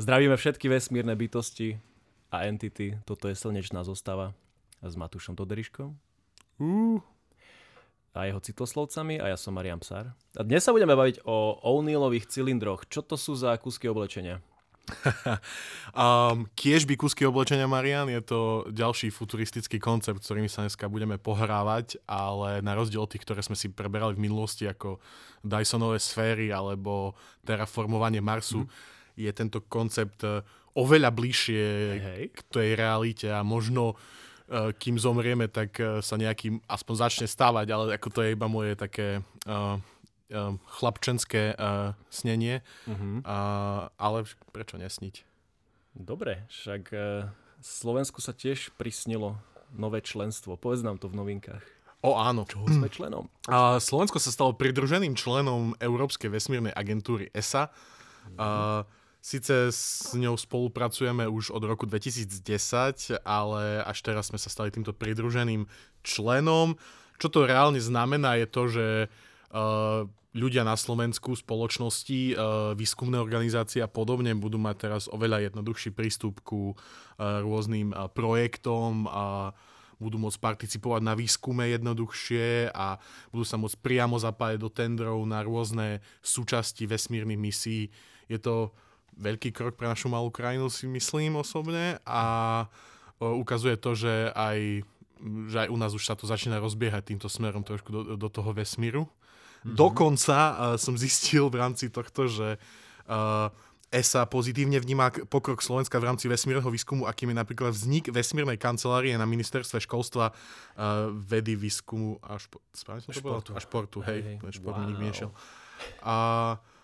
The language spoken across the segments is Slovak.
Zdravíme všetky vesmírne bytosti a entity. Toto je slnečná zostava s Matúšom Toderiškom. Uh. A jeho citoslovcami a ja som Marian Psar. A dnes sa budeme baviť o O'Neillových cylindroch. Čo to sú za kúsky oblečenia? um, kiežby kúsky oblečenia, Marian, je to ďalší futuristický koncept, ktorými sa dneska budeme pohrávať, ale na rozdiel od tých, ktoré sme si preberali v minulosti, ako Dysonové sféry alebo terraformovanie Marsu, mm. Je tento koncept e, oveľa bližšie hey. k tej realite a možno e, kým zomrieme, tak e, sa nejakým aspoň začne stávať, ale ako to je iba moje také uh, um, chlapčenské uh, snenie, uh-huh. uh, ale prečo nesniť? Dobre, však uh, Slovensku sa tiež prisnilo nové členstvo. Povedz nám to v novinkách. O áno. Čoho sme členom? A Slovensko sa stalo pridruženým členom Európskej vesmírnej agentúry ESA. Uh-huh. A, Sice s ňou spolupracujeme už od roku 2010, ale až teraz sme sa stali týmto pridruženým členom. Čo to reálne znamená je to, že uh, ľudia na Slovensku, spoločnosti, e, výskumné organizácie a podobne budú mať teraz oveľa jednoduchší prístup ku e, rôznym projektom a budú môcť participovať na výskume jednoduchšie a budú sa môcť priamo zapájať do tendrov na rôzne súčasti vesmírnych misií. Je to veľký krok pre našu malú krajinu, si myslím osobne a ukazuje to, že aj, že aj u nás už sa to začína rozbiehať týmto smerom trošku do, do toho vesmíru. Mm-hmm. Dokonca uh, som zistil v rámci tohto, že uh, ESA pozitívne vníma pokrok Slovenska v rámci vesmírneho výskumu, akým je napríklad vznik vesmírnej kancelárie na ministerstve školstva, uh, vedy, výskumu a, špo- to športu. a športu. Hej, wow. šport wow. nešiel. A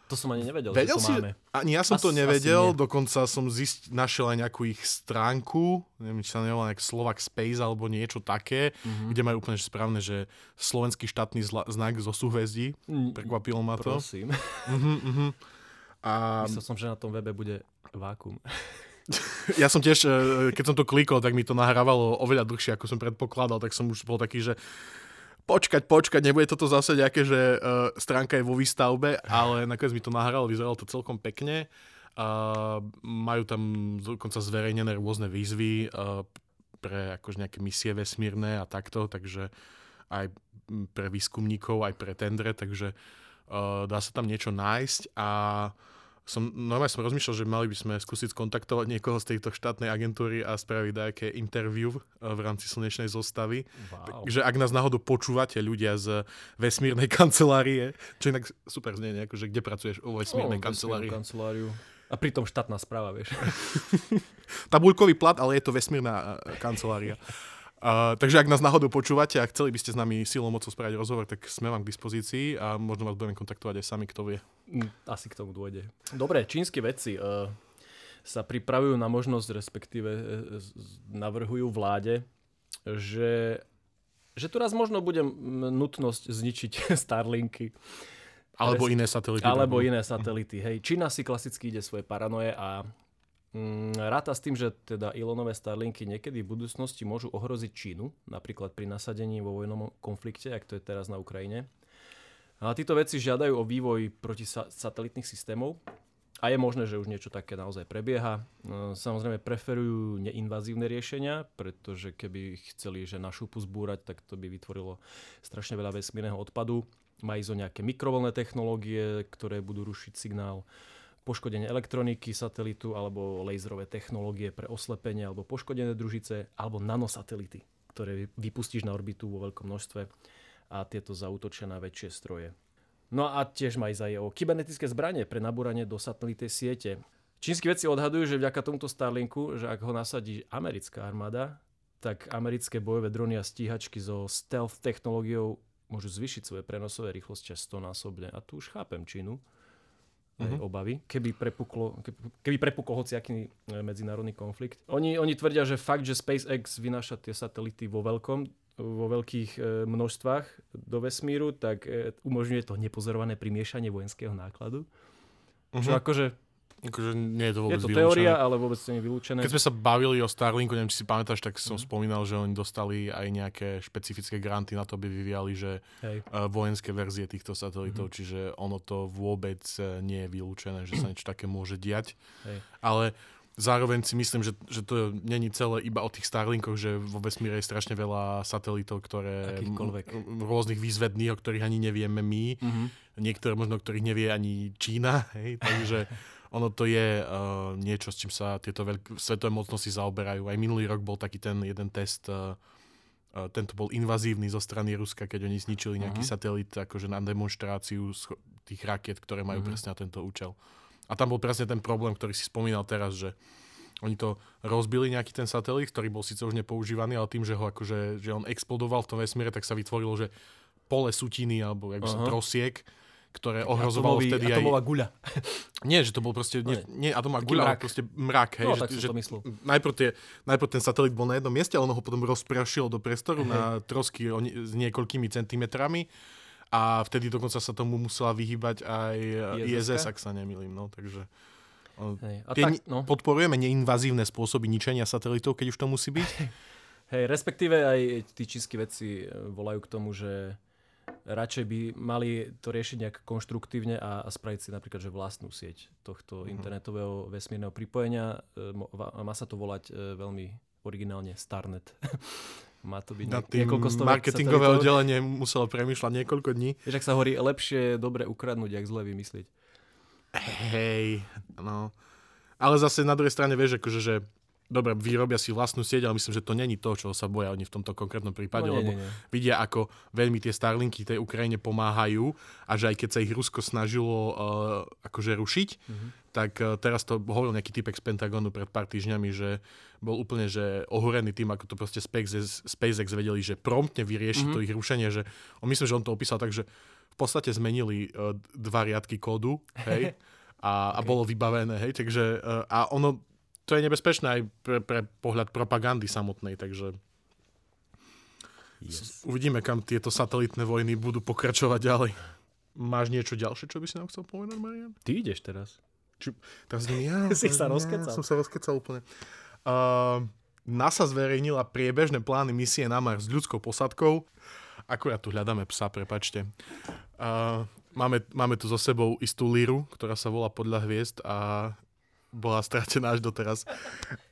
to som ani nevedel, Vedel že to si, máme. Ani ja som as, to nevedel, dokonca som zist, našiel aj nejakú ich stránku, neviem, či sa nevolá nejak Slovak Space alebo niečo také, mm-hmm. kde majú úplne správne, že slovenský štátny zla, znak zo súhvezdí. Mm, Prekvapilo ma to. Prosím. Uh-huh, uh-huh. A... Myslel som, že na tom webe bude vákum. ja som tiež, eh, keď som to klikol, tak mi to nahrávalo oveľa dlhšie, ako som predpokladal, tak som už bol taký, že počkať, počkať, nebude toto zase nejaké, že uh, stránka je vo výstavbe, ale nakoniec mi to nahralo, vyzeralo to celkom pekne. Uh, majú tam dokonca zverejnené rôzne výzvy uh, pre akože nejaké misie vesmírne a takto, takže aj pre výskumníkov, aj pre tendre, takže uh, dá sa tam niečo nájsť a uh, som, normálne som rozmýšľal, že mali by sme skúsiť kontaktovať niekoho z tejto štátnej agentúry a spraviť nejaké interview eh, v rámci slnečnej zostavy. Wow. Takže ak nás náhodou počúvate ľudia z vesmírnej kancelárie, čo inak super znie, akože kde pracuješ o vesmírnej oh, kancelárii. kanceláriu. A pritom štátna správa, vieš. Tabulkový plat, ale je to vesmírna eh, kancelária. Uh, takže ak nás náhodou počúvate a chceli by ste s nami silou mocou spraviť rozhovor, tak sme vám k dispozícii a možno vás budeme kontaktovať aj sami, kto vie. Mm, asi k tomu dôjde. Dobre, čínsky vedci uh, sa pripravujú na možnosť, respektíve uh, navrhujú vláde, že, že tu raz možno bude nutnosť zničiť Starlinky. Alebo iné satelity. Alebo iné satelity, hej. Čína si klasicky ide svoje paranoje a ráta s tým, že teda Elonové Starlinky niekedy v budúcnosti môžu ohroziť Čínu, napríklad pri nasadení vo vojnom konflikte, ak to je teraz na Ukrajine. A títo veci žiadajú o vývoj proti satelitných systémov a je možné, že už niečo také naozaj prebieha. No, samozrejme preferujú neinvazívne riešenia, pretože keby chceli, že na šupu zbúrať, tak to by vytvorilo strašne veľa vesmírneho odpadu. Majú zo nejaké mikrovlné technológie, ktoré budú rušiť signál poškodenie elektroniky satelitu alebo laserové technológie pre oslepenie alebo poškodené družice alebo nanosatelity, ktoré vypustíš na orbitu vo veľkom množstve a tieto zautočia na väčšie stroje. No a tiež má aj o kybernetické zbranie pre nabúranie do satelitej siete. Čínsky vedci odhadujú, že vďaka tomuto Starlinku, že ak ho nasadí americká armáda, tak americké bojové drony a stíhačky so stealth technológiou môžu zvyšiť svoje prenosové rýchlosť až 100 násobne. A tu už chápem Čínu, uh-huh. obavy, keby prepuklo, keby prepukol hociaký e, medzinárodný konflikt. Oni, oni tvrdia, že fakt, že SpaceX vynáša tie satelity vo veľkom, vo veľkých e, množstvách do vesmíru, tak e, umožňuje to nepozorované primiešanie vojenského nákladu. Uh-huh. Čo mhm. akože Akože nie je to vôbec Je to vylúčené. teória, ale vôbec to nie je vylúčené. Keď sme sa bavili o Starlinku, neviem, či si pamätáš, tak som Mhm. spomínal, že oni dostali aj nejaké špecifické granty na to, aby vyvíjali, že Hej. uh, vojenské verzie týchto satelitov, Mhm. čiže ono to vôbec eh, nie je vylúčené, že sa niečo také môže diať. Hej. Ale zároveň si myslím, že, že to není celé iba o tých Starlinkoch, že vo vesmíre je strašne veľa satelitov, ktoré m- rôznych výzvedných, o ktorých ani nevieme my, Mhm. niektoré možno, o ktorých nevie ani Čína, hej, takže ono to je uh, niečo, s čím sa tieto veľk- svetové mocnosti zaoberajú. Aj minulý rok bol taký ten jeden test, uh, uh, tento bol invazívny zo strany Ruska, keď oni zničili nejaký Mhm. satelit akože na demonstráciu scho- tých rakiet, ktoré majú Mhm. presne na tento účel. A tam bol presne ten problém, ktorý si spomínal teraz, že oni to rozbili nejaký ten satelit, ktorý bol síce už nepoužívaný, ale tým, že ho akože, že on explodoval v tom vesmíre, tak sa vytvorilo, že pole sutiny alebo jak by som Ktoré ohrozovalo Atomový- vtedy Atomová aj... guľa. Nie, že to bol proste... Nie, nie atomová guľa, ale mrak. proste mrak. Hej, No, že, tak že, to myslel. najprv, tie, najprv ten satelit bol na jednom mieste, ale ono ho potom rozprašilo do priestoru Hej. na trosky o nie- s niekoľkými centimetrami a vtedy dokonca sa tomu musela vyhýbať aj ISS-ka? ISS, ak sa nemýlim. No, takže... Hej. A Tie tak, no. Podporujeme neinvazívne spôsoby ničenia satelitov, keď už to musí byť. Hej, respektíve aj tí čínsky vedci e, volajú k tomu, že radšej by mali to riešiť nejak konštruktívne a, a spraviť si napríklad že vlastnú sieť tohto Mhm. internetového vesmírneho pripojenia. E, Má sa to volať e, veľmi originálne Starnet. Má to byť tým niekoľko stovek marketingové satelitov. oddelenie muselo premýšľať niekoľko dní. Vieš, ak sa hovorí, lepšie dobre ukradnúť, jak zle vymyslieť. Hej, no. Ale zase na druhej strane vieš, akože, že dobre, vyrobia si vlastnú sieť, ale myslím, že to není to, čo sa boja oni v tomto konkrétnom prípade, No, lebo nie, nie, nie. vidia, ako veľmi tie Starlinky tej Ukrajine pomáhajú a že aj keď sa ich Rusko snažilo uh, akože rušiť, Mhm. tak uh, teraz to hovoril nejaký typek z Pentagonu pred pár týždňami, že bol úplne že ohorený tým, ako to proste SpaceX, SpaceX vedeli, že promptne vyriešiť Mhm. to ich rušenie, že on myslím, že on to opísal tak, že v podstate zmenili uh, dva riadky kódu, hej, a, a Okay. bolo vybavené, hej, takže uh, a ono, to je nebezpečné aj pre, pre pohľad propagandy samotnej, takže Yes. Uvidíme, kam tieto satelitné vojny budú pokračovať ďalej. Máš niečo ďalšie, čo by si nám chcel povedať, Marian? Ty ideš teraz. Teraz nie, ja, Si sa ja, rozkecal. Som sa rozkecal úplne. Uh, NASA zverejnila priebežné plány misie na Mars s ľudskou posadkou. Akurát tu hľadáme psa, prepačte. Uh, máme, máme tu so sebou istú líru, ktorá sa volá podľa hviezd a bola stratená až doteraz.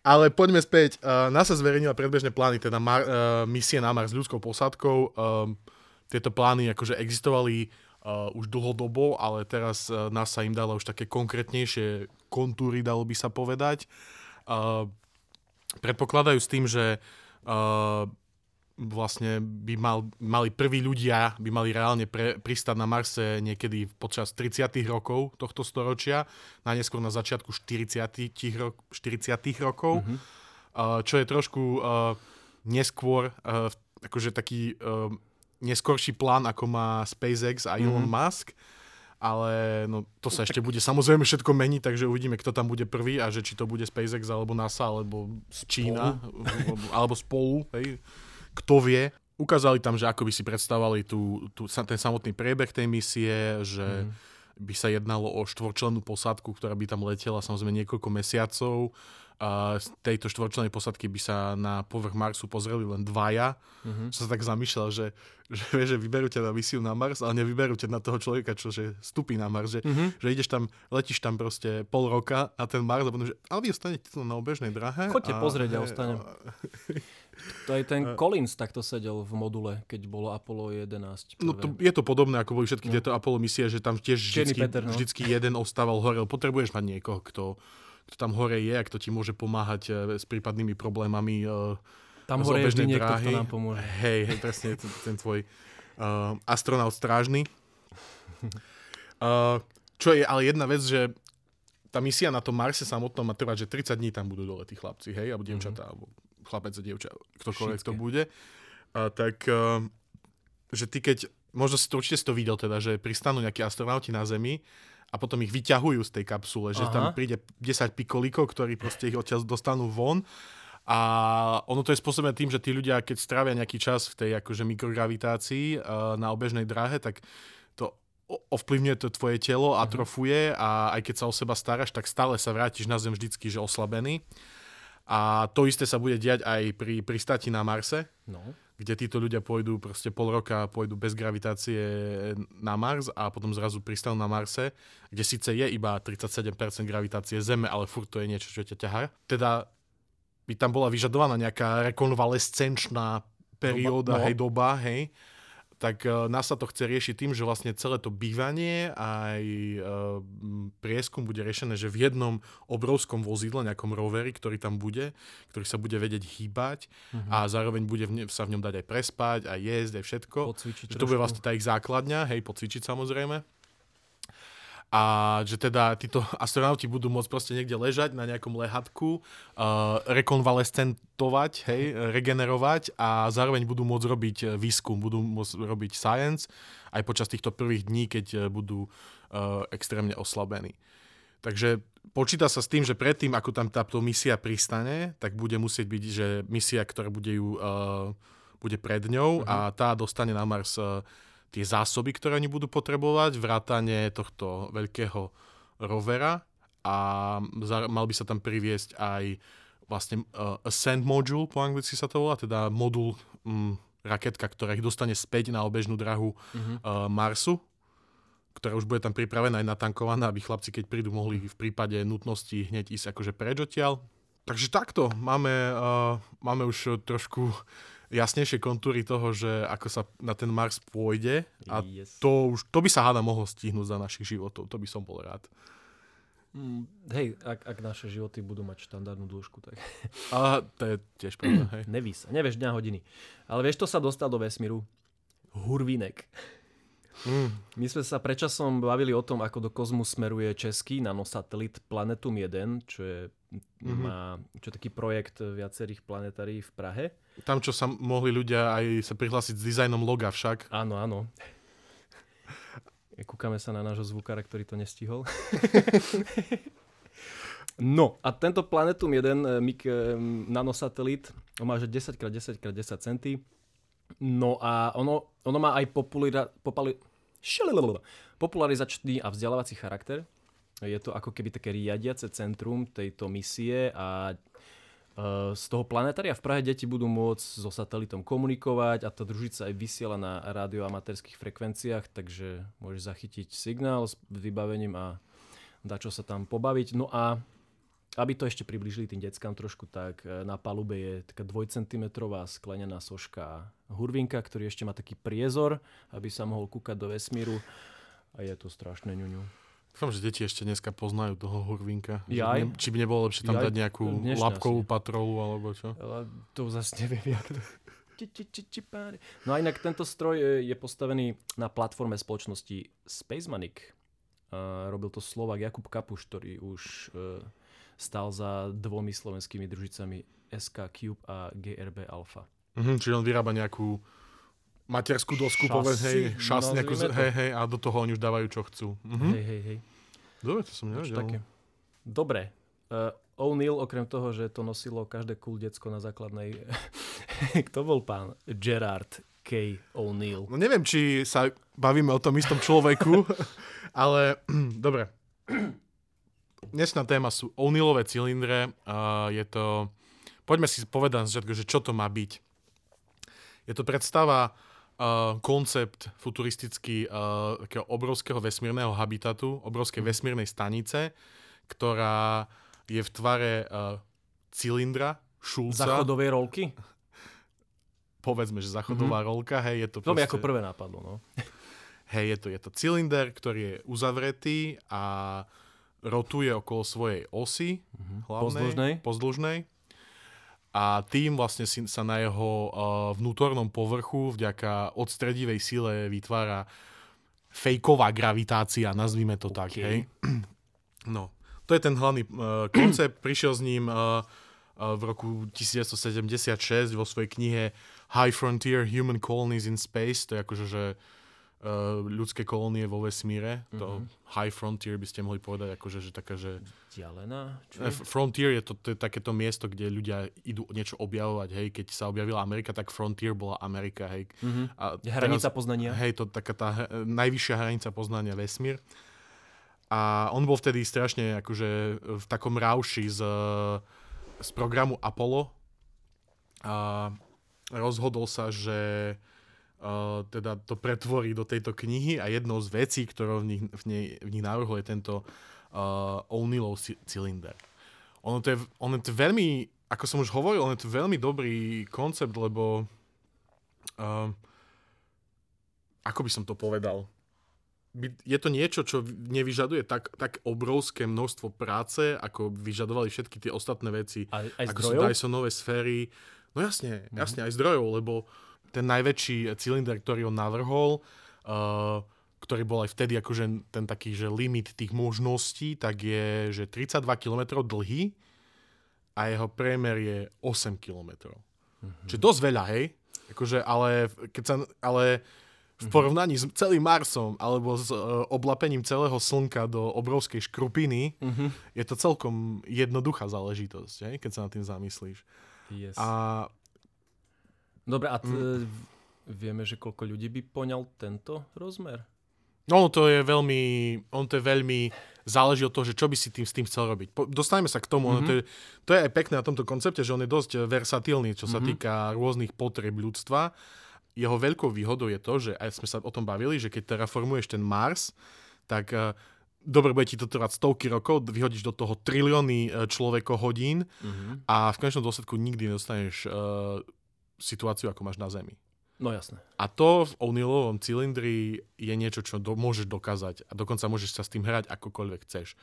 Ale poďme späť. Uh, NASA zverejnila predbežné plány, teda mar, uh, misie na Mars s ľudskou posádkou. Um, tieto plány akože existovali už dlhodobo, ale teraz NASA im dala už také konkrétnejšie kontúry, dalo by sa povedať. Predpokladajú s tým, že vlastne by mal, mali prví ľudia, by mali reálne pre, pristať na Marse niekedy počas 30 rokov tohto storočia, najneskôr na začiatku 40, rok, 40 rokov, Mhm. uh, čo je trošku uh, neskôr, uh, akože taký uh, neskorší plán, ako má SpaceX a Elon Mhm. Musk, ale no, to sa ešte bude samozrejme všetko meniť, takže uvidíme, kto tam bude prvý a že či to bude SpaceX alebo NASA alebo z Čína alebo spolu, hej, kto vie. Ukázali tam, že ako by si predstavovali tú, tú, ten samotný priebeh tej misie, že Mhm. by sa jednalo o štvorčlennú posádku, ktorá by tam letela samozrejme niekoľko mesiacov. A z tejto štvorčlennej posádky by sa na povrch Marsu pozreli len dvaja. Mhm. Som sa tak zamýšľal, že, že, že vyberú ťa na misiu na Mars, ale nevyberú ťa na toho človeka, čo že stupí na Mars. Že, Mhm. že ideš tam, letíš tam proste pol roka a ten Mars a potom, že ale vy ostanete tu na obežnej drahe. Choďte a, pozrieť a hej, ostanem. a- To aj ten Collins takto sedel v module, keď bolo Apollo 11. No to, je to podobné, ako boli všetky No. tieto Apollo misie, že tam tiež vždycky, Peter, no. vždycky jeden ostával hore. Potrebuješ mať niekoho, kto, kto tam hore je a kto ti môže pomáhať eh, s prípadnými problémami eh, Tam z hore je vždy niekto, kto dráhy. nám pomôže. Hej, hej, presne, ten, ten tvoj uh, astronaut strážny. Uh, čo je ale jedna vec, že tá misia na tom Marse samotnom má trvať, že 30 dní tam budú dole tí chlapci, hej, alebo dievčatá, alebo chlapec a dievča, ktokoľvek to Všetké. bude. Uh, tak, uh, že ty keď, možno si to určite si to videl teda, že pristanú nejakí astronauti na Zemi a potom ich vyťahujú z tej kapsule, že Aha. tam príde 10 pikolíkov, ktorí proste ich odtiaľ dostanú von a ono to je spôsobené tým, že tí ľudia, keď strávia nejaký čas v tej akože mikrogravitácii uh, na obežnej dráhe, tak to ovplyvňuje to tvoje telo, atrofuje a aj keď sa o seba staráš, tak stále sa vrátiš na Zem vždycky, že oslabený. A to isté sa bude diať aj pri pristáti na Marse, No. kde títo ľudia pôjdu proste pol roka, pôjdu bez gravitácie na Mars a potom zrazu pristanú na Marse, kde síce je iba 37% gravitácie Zeme, ale furt to je niečo, čo ťa ťahá. Teda by tam bola vyžadovaná nejaká rekonvalescenčná perióda, Doba, no. hej, doba, hej, tak uh, nás sa to chce riešiť tým, že vlastne celé to bývanie aj uh, prieskum bude riešené, že v jednom obrovskom vozidle, nejakom roveri, ktorý tam bude, ktorý sa bude vedieť hýbať Mhm. a zároveň bude v ne, sa v ňom dať aj prespať, aj jesť, aj všetko. Pocvičiť Že to bude vlastne tá ich základňa, hej, pocvičiť samozrejme. A že teda títo astronauti budú môcť proste niekde ležať na nejakom lehatku, uh, rekonvalescentovať, hej, regenerovať a zároveň budú môcť robiť eh, výskum, budú môcť robiť science aj počas týchto prvých dní, keď eh, budú uh, extrémne oslabení. Takže počíta sa s tým, že predtým, ako tam táto misia pristane, tak bude musieť byť, že misia, ktorá bude, ju, uh, bude pred ňou uh-huh. a tá dostane na Mars uh, tie zásoby, ktoré oni budú potrebovať, vrátanie tohto veľkého rovera a mal by sa tam priviesť aj vlastne uh, Ascend Module, po anglicky sa to volá, teda modul um, raketka, ktorá ich dostane späť na obežnú drahu Mhm. uh, Marsu, ktorá už bude tam pripravená aj natankovaná, aby chlapci, keď prídu, mohli v prípade nutnosti hneď ísť akože preč odtiaľ. Takže takto, máme, uh, máme už trošku jasnejšie kontúry toho, že ako sa na ten Mars pôjde a yes. to, už, to by sa háda mohlo stihnúť za našich životov, to by som bol rád. Mm, hej, ak, ak naše životy budú mať štandardnú dĺžku, tak A to je tiež pravda, hej. neví sa, nevieš dňa hodiny. Ale vieš, to sa dostal do vesmíru? Hurvinek. Mm. My sme sa predčasom bavili o tom, ako do kozmu smeruje český nanosatelit Planetum 1, čo je, Mhm. má, čo taký projekt viacerých planetárií v Prahe. Tam, čo sa mohli ľudia aj sa prihlásiť s dizajnom loga však. Áno, áno. Kúkame sa na nášho zvukára, ktorý to nestihol. no a tento Planetum 1 mik, eh, nanosatelit, on má že 10x10x10 cm. No a ono, ono má aj populira, popali, popularizačný a vzdelávací charakter. Je to ako keby také riadiace centrum tejto misie a Uh, z toho planetária v Prahe deti budú môcť so satelitom komunikovať a tá družica aj vysiela na radioamatérských frekvenciách, takže môžeš zachytiť signál s vybavením a dá čo sa tam pobaviť. No a aby to ešte približili tým deckám trošku, tak eh, na palube je taká dvojcentimetrová sklenená soška hurvinka, ktorý ešte má taký priezor, aby sa mohol kúkať do vesmíru. A je to strašné ňuňu. Dúfam, že deti ešte dneska poznajú toho hurvinka. Jaj. ne- Či by nebolo lepšie tam Jaj, dať nejakú labkovú asi. patrolu alebo čo? Ale to zase neviem, jak to... No a inak tento stroj je, je postavený na platforme spoločnosti Spacemanic. Uh, robil to Slovak Jakub Kapuš, ktorý už uh, stál za dvomi slovenskými družicami SK Cube a GRB Alpha. Mhm, čiže on vyrába nejakú materskú dosku, povedz, hej, šas, nejakú, nazvime to. hej, hej, a do toho oni už dávajú, čo chcú. Mhm. Hej, hej, hej. Dobre, to som nevedel. také. Dobre. Uh, O'Neill, okrem toho, že to nosilo každé cool decko na základnej... Kto bol pán? Gerard K. O'Neill. No neviem, či sa bavíme o tom istom človeku, ale dobre. Dnešná téma sú O'Neillové cylindre. Uh, je to... Poďme si povedať, že čo to má byť. Je to predstava, uh, koncept futuristický uh, takého obrovského vesmírneho habitatu, obrovskej vesmírnej stanice, ktorá je v tvare uh, cylindra, šulca. Záchodovej rolky? Povedzme, že záchodová mm-hmm. rolka, hej, je to To mi proste- ako prvé napadlo, no. Hej, je to, je to cylinder, ktorý je uzavretý a rotuje okolo svojej osy hlavnej, Pozdĺžnej. pozdĺžnej. A tým vlastne sa na jeho uh, vnútornom povrchu vďaka odstredivej sile vytvára fejková gravitácia, nazvime to tak. OK. Hej. No, to je ten hlavný uh, koncept. Prišiel s ním uh, uh, v roku 1976 vo svojej knihe High Frontier Human Colonies in Space. To je akože, že ľudské kolónie vo vesmíre. Mm-hmm. To high frontier by ste mohli povedať, akože, že taká, že... Dialená? Čo je? Frontier je to, to je takéto miesto, kde ľudia idú niečo objavovať, hej. Keď sa objavila Amerika, tak frontier bola Amerika, hej. Mm-hmm. A hranica teraz, poznania? Hej, to taká tá najvyššia hranica poznania vesmír. A on bol vtedy strašne akože v takom rauši z, z programu Apollo. A rozhodol sa, že uh, teda to pretvorí do tejto knihy a jednou z vecí, ktorou v nich, v nej, v nich navrhol je tento uh, O'Neillov cylinder. Ono to, je, ono to je veľmi, ako som už hovoril, ono to je veľmi dobrý koncept, lebo uh, ako by som to povedal? je to niečo, čo nevyžaduje tak, tak obrovské množstvo práce, ako vyžadovali všetky tie ostatné veci. Aj, aj ako zdrojov? sú Dysonové sféry. No jasne, mhm. jasne, mm-hmm. aj zdrojov, lebo ten najväčší cylinder, ktorý on navrhol, uh, ktorý bol aj vtedy akože ten taký, že limit tých možností, tak je, že 32 km dlhý a jeho priemer je 8 km. Mm-hmm. Čiže dosť veľa, hej? Akože, ale, keď sa, ale v porovnaní s celým Marsom alebo s uh, oblapením celého Slnka do obrovskej škrupiny mm-hmm. je to celkom jednoduchá záležitosť, hej? keď sa nad tým zamyslíš. Yes. A Dobre, a t- mm. vieme, že koľko ľudí by poňal tento rozmer? No, to je veľmi, on to je veľmi, záleží od toho, že čo by si tým, s tým chcel robiť. Po, dostaneme sa k tomu, mm-hmm. to, je, to je aj pekné na tomto koncepte, že on je dosť versatilný, čo sa mm-hmm. týka rôznych potreb ľudstva. Jeho veľkou výhodou je to, že aj sme sa o tom bavili, že keď terraformuješ ten Mars, tak uh, dobre, bude ti to trvať stovky rokov, vyhodíš do toho trilióny uh, človeko hodín mm-hmm. a v konečnom dôsledku nikdy nedostaneš uh, situáciu, ako máš na Zemi. No jasné. A to v O'Neillovom cylindri je niečo, čo do, môžeš dokázať a dokonca môžeš sa s tým hrať akokoľvek chceš.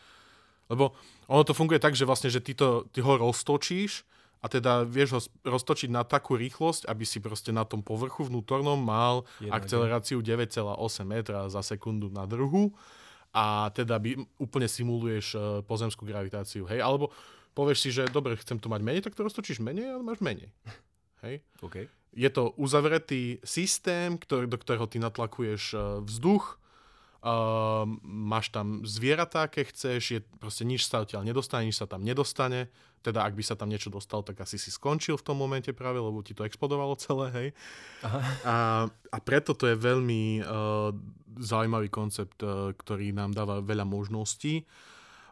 Lebo ono to funguje tak, že vlastne, že ty, to, ty ho roztočíš a teda vieš ho roztočiť na takú rýchlosť, aby si proste na tom povrchu vnútornom mal Jednak akceleráciu 9,8 metra za sekundu na druhu a teda by úplne simuluješ e, pozemskú gravitáciu. Hej, alebo povieš si, že dobre, chcem to mať menej, tak to roztočíš menej a máš menej. Hej? Okay. Je to uzavretý systém, ktorý, do ktorého ty natlakuješ uh, vzduch, uh, máš tam zvieratá, keď chceš, je, proste nič sa odtiaľ nedostane, nič sa tam nedostane. Teda ak by sa tam niečo dostalo, tak asi si skončil v tom momente práve, lebo ti to explodovalo celé, hej. Aha. A, a preto to je veľmi uh, zaujímavý koncept, uh, ktorý nám dáva veľa možností.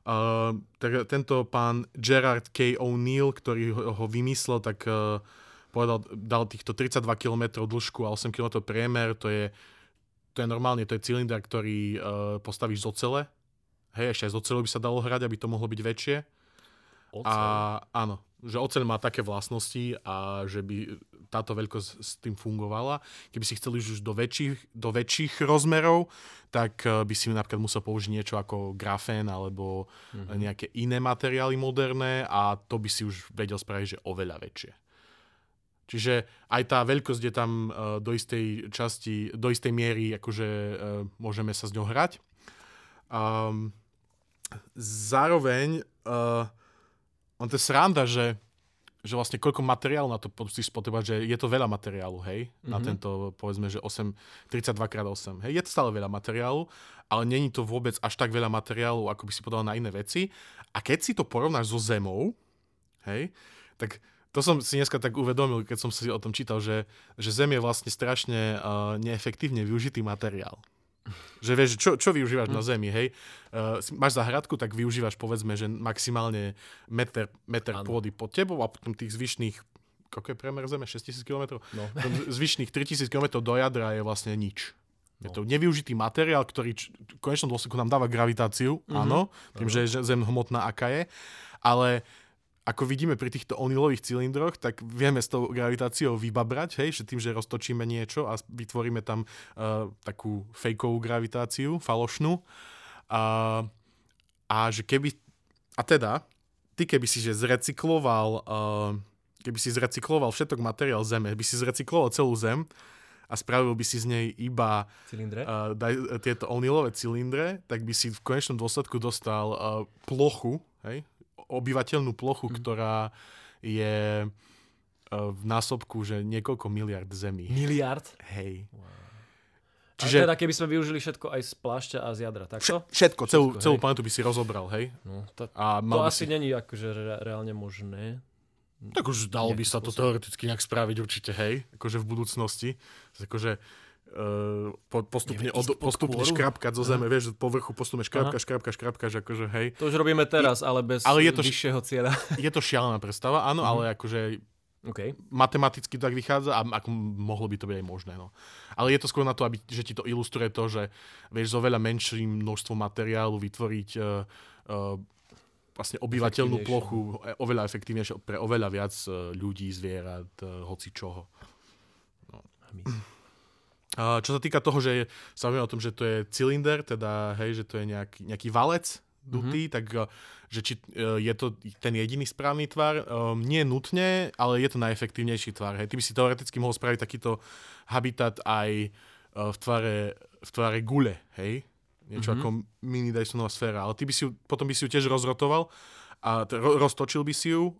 Uh, tak tento pán Gerard K. O'Neill, ktorý ho, ho vymyslel, tak uh, povedal, dal týchto 32 km dĺžku a 8 km priemer, to je, to je normálne, to je cylinder, ktorý uh, postavíš z ocele. Hej, ešte aj z ocele by sa dalo hrať, aby to mohlo byť väčšie. Ocel? A áno, že oceľ má také vlastnosti a že by táto veľkosť s tým fungovala. Keby si chceli už do väčších, do väčších rozmerov, tak eh, by si napríklad musel použiť niečo ako grafén alebo mm-hmm. nejaké iné materiály moderné a to by si už vedel spraviť, že oveľa väčšie. Čiže aj tá veľkosť je tam uh, do istej časti, do istej miery, akože uh, môžeme sa s ňou hrať. Um, zároveň uh, on to je sranda, že, že vlastne koľko materiálu na to musíš spotrebovať, že je to veľa materiálu, hej, mm-hmm. na mhm. tento, povedzme, že 8, 32x8, hej, je to stále veľa materiálu, ale není to vôbec až tak veľa materiálu, ako by si podal na iné veci. A keď si to porovnáš so Zemou, hej, tak to som si dneska tak uvedomil, keď som si o tom čítal, že, že Zem je vlastne strašne uh, neefektívne využitý materiál. Že vieš, čo, čo využívaš mm. na Zemi, hej? Uh, máš zahradku, tak využívaš povedzme, že maximálne meter, meter pôdy pod tebou a potom tých zvyšných koľko je priemer Zeme? 6000 km? No. Zvyšných 3000 km do jadra je vlastne nič. No. Je to nevyužitý materiál, ktorý v konečnom dôsledku nám dáva gravitáciu, mm-hmm. áno, tým, že je Zem hmotná, aká je, ale ako vidíme pri týchto onilových cylindroch, tak vieme s tou gravitáciou vybabrať, hej, že tým, že roztočíme niečo a vytvoríme tam uh, takú fejkovú gravitáciu, falošnú. Uh, a že keby... A teda, ty keby si že zrecykloval uh, keby si zrecykloval všetok materiál Zeme, by si zrecykloval celú Zem a spravil by si z nej iba uh, daj, tieto onilové cylindre, tak by si v konečnom dôsledku dostal uh, plochu, hej, obyvateľnú plochu, mm. ktorá je e, v násobku, že niekoľko miliard zemí. Miliard? Hej. Wow. Čiže... A teda keby sme využili všetko aj z plášťa a z jadra, takto? Všetko, celú, všetko, celú planetu by si rozobral, hej? No, to, a to asi si... není akože re- reálne možné. Tak už dalo by sa to teoreticky nejak spraviť určite, hej? Akože v budúcnosti. Akože uh, postupne, od, postupne škrapkať zo zeme, Aha. vieš, povrchu postupne škrapka, škrapka, škrapka, že akože hej. To už robíme teraz, ale bez ale je to, vyššieho cieľa. Je to šialená predstava, áno, mm-hmm. ale akože okay. matematicky to tak vychádza a ako mohlo by to byť aj možné. No. Ale je to skôr na to, aby, že ti to ilustruje to, že vieš zo veľa menším množstvom materiálu vytvoriť uh, uh, vlastne obyvateľnú plochu oveľa efektívnejšie pre oveľa viac ľudí, zvierat, hoci čoho. No. Čo sa týka toho, že sa o tom, že to je cylinder, teda hej, že to je nejaký, nejaký valec dutý, mm-hmm. tak eh, že či eh, je to ten jediný správny tvar, um, nie nutne, ale je to najefektívnejší tvar. Hej. Ty by si teoreticky mohol spraviť takýto habitat aj uh, v, tvare, v tvare gule, hej? Niečo mm-hmm. ako mini Dysonová sféra, ale ty by si ju, potom by si ju tiež rozrotoval a t- roztočil by si ju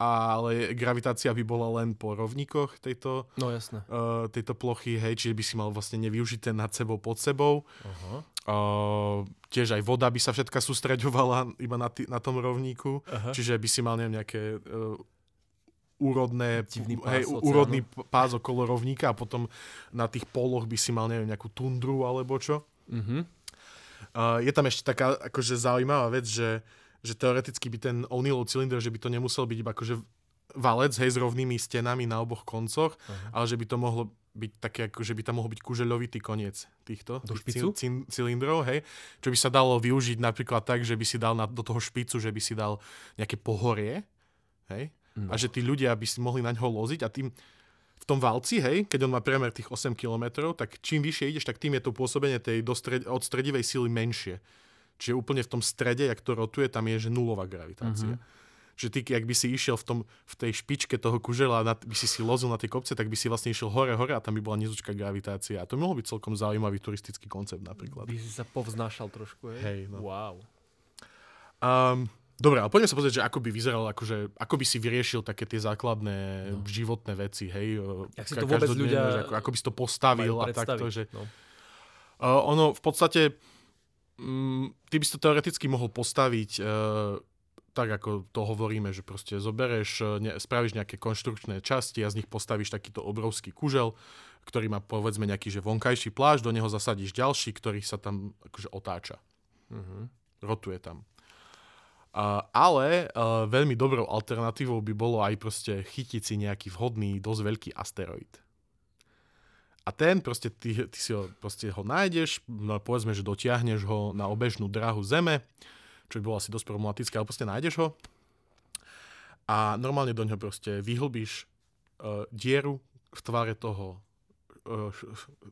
ale gravitácia by bola len po rovníkoch tejto, no, jasné. Uh, tejto plochy, hej, čiže by si mal vlastne nevyužité nad sebou, pod sebou. Uh-huh. Uh, tiež aj voda by sa všetka sústreďovala iba na, tý, na tom rovníku, uh-huh. čiže by si mal neviem, nejaké uh, úrodné, pás, hej, úrodný pás okolo rovníka a potom na tých poloch by si mal neviem, nejakú tundru alebo čo. Uh-huh. Uh, je tam ešte taká akože zaujímavá vec, že že teoreticky by ten O'Neillov cylinder, že by to nemusel byť iba akože valec, hej, s rovnými stenami na oboch koncoch, uh-huh. ale že by to mohlo byť také, ako že by tam mohol byť kužeľovitý koniec týchto do tých cil- cylindrov, hej, čo by sa dalo využiť napríklad tak, že by si dal na, do toho špicu, že by si dal nejaké pohorie, hej, no. a že tí ľudia by si mohli na ňo loziť a tým v tom valci, hej, keď on má priemer tých 8 km, tak čím vyššie ideš, tak tým je to pôsobenie tej stred, od stredivej sily menšie. Čiže úplne v tom strede, jak to rotuje, tam je že nulová gravitácia. Mm-hmm. Čiže ty, ak by si išiel v, tom, v tej špičke toho kužela a by si si lozil na tie kopce, tak by si vlastne išiel hore, hore a tam by bola nizučká gravitácia. A to mohol byť celkom zaujímavý turistický koncept napríklad. By si sa povznášal trošku, hej? Hej, no. Wow. Um, Dobre, ale poďme sa pozrieť, že ako by vyzeral, akože, ako by si vyriešil také tie základné no. životné veci, hej. Jak si to vôbec ľudia ako, ako by si to postavil a takto, že... No. Uh, ono v podstate ty by si to teoreticky mohol postaviť e, tak, ako to hovoríme, že proste zobereš, e, ne, spravíš nejaké konštrukčné časti a z nich postavíš takýto obrovský kužel, ktorý má povedzme nejaký že vonkajší pláž, do neho zasadíš ďalší, ktorý sa tam akože otáča. Uh-huh. Rotuje tam. Uh, ale uh, veľmi dobrou alternatívou by bolo aj proste chytiť si nejaký vhodný, dosť veľký asteroid. A ten proste, ty, ty si ho, proste ho nájdeš, no povedzme, že dotiahneš ho na obežnú drahu Zeme, čo by bolo asi dosť problematické, ale proste nájdeš ho a normálne do ňoho proste vyhlbíš uh, dieru v tvare toho, uh,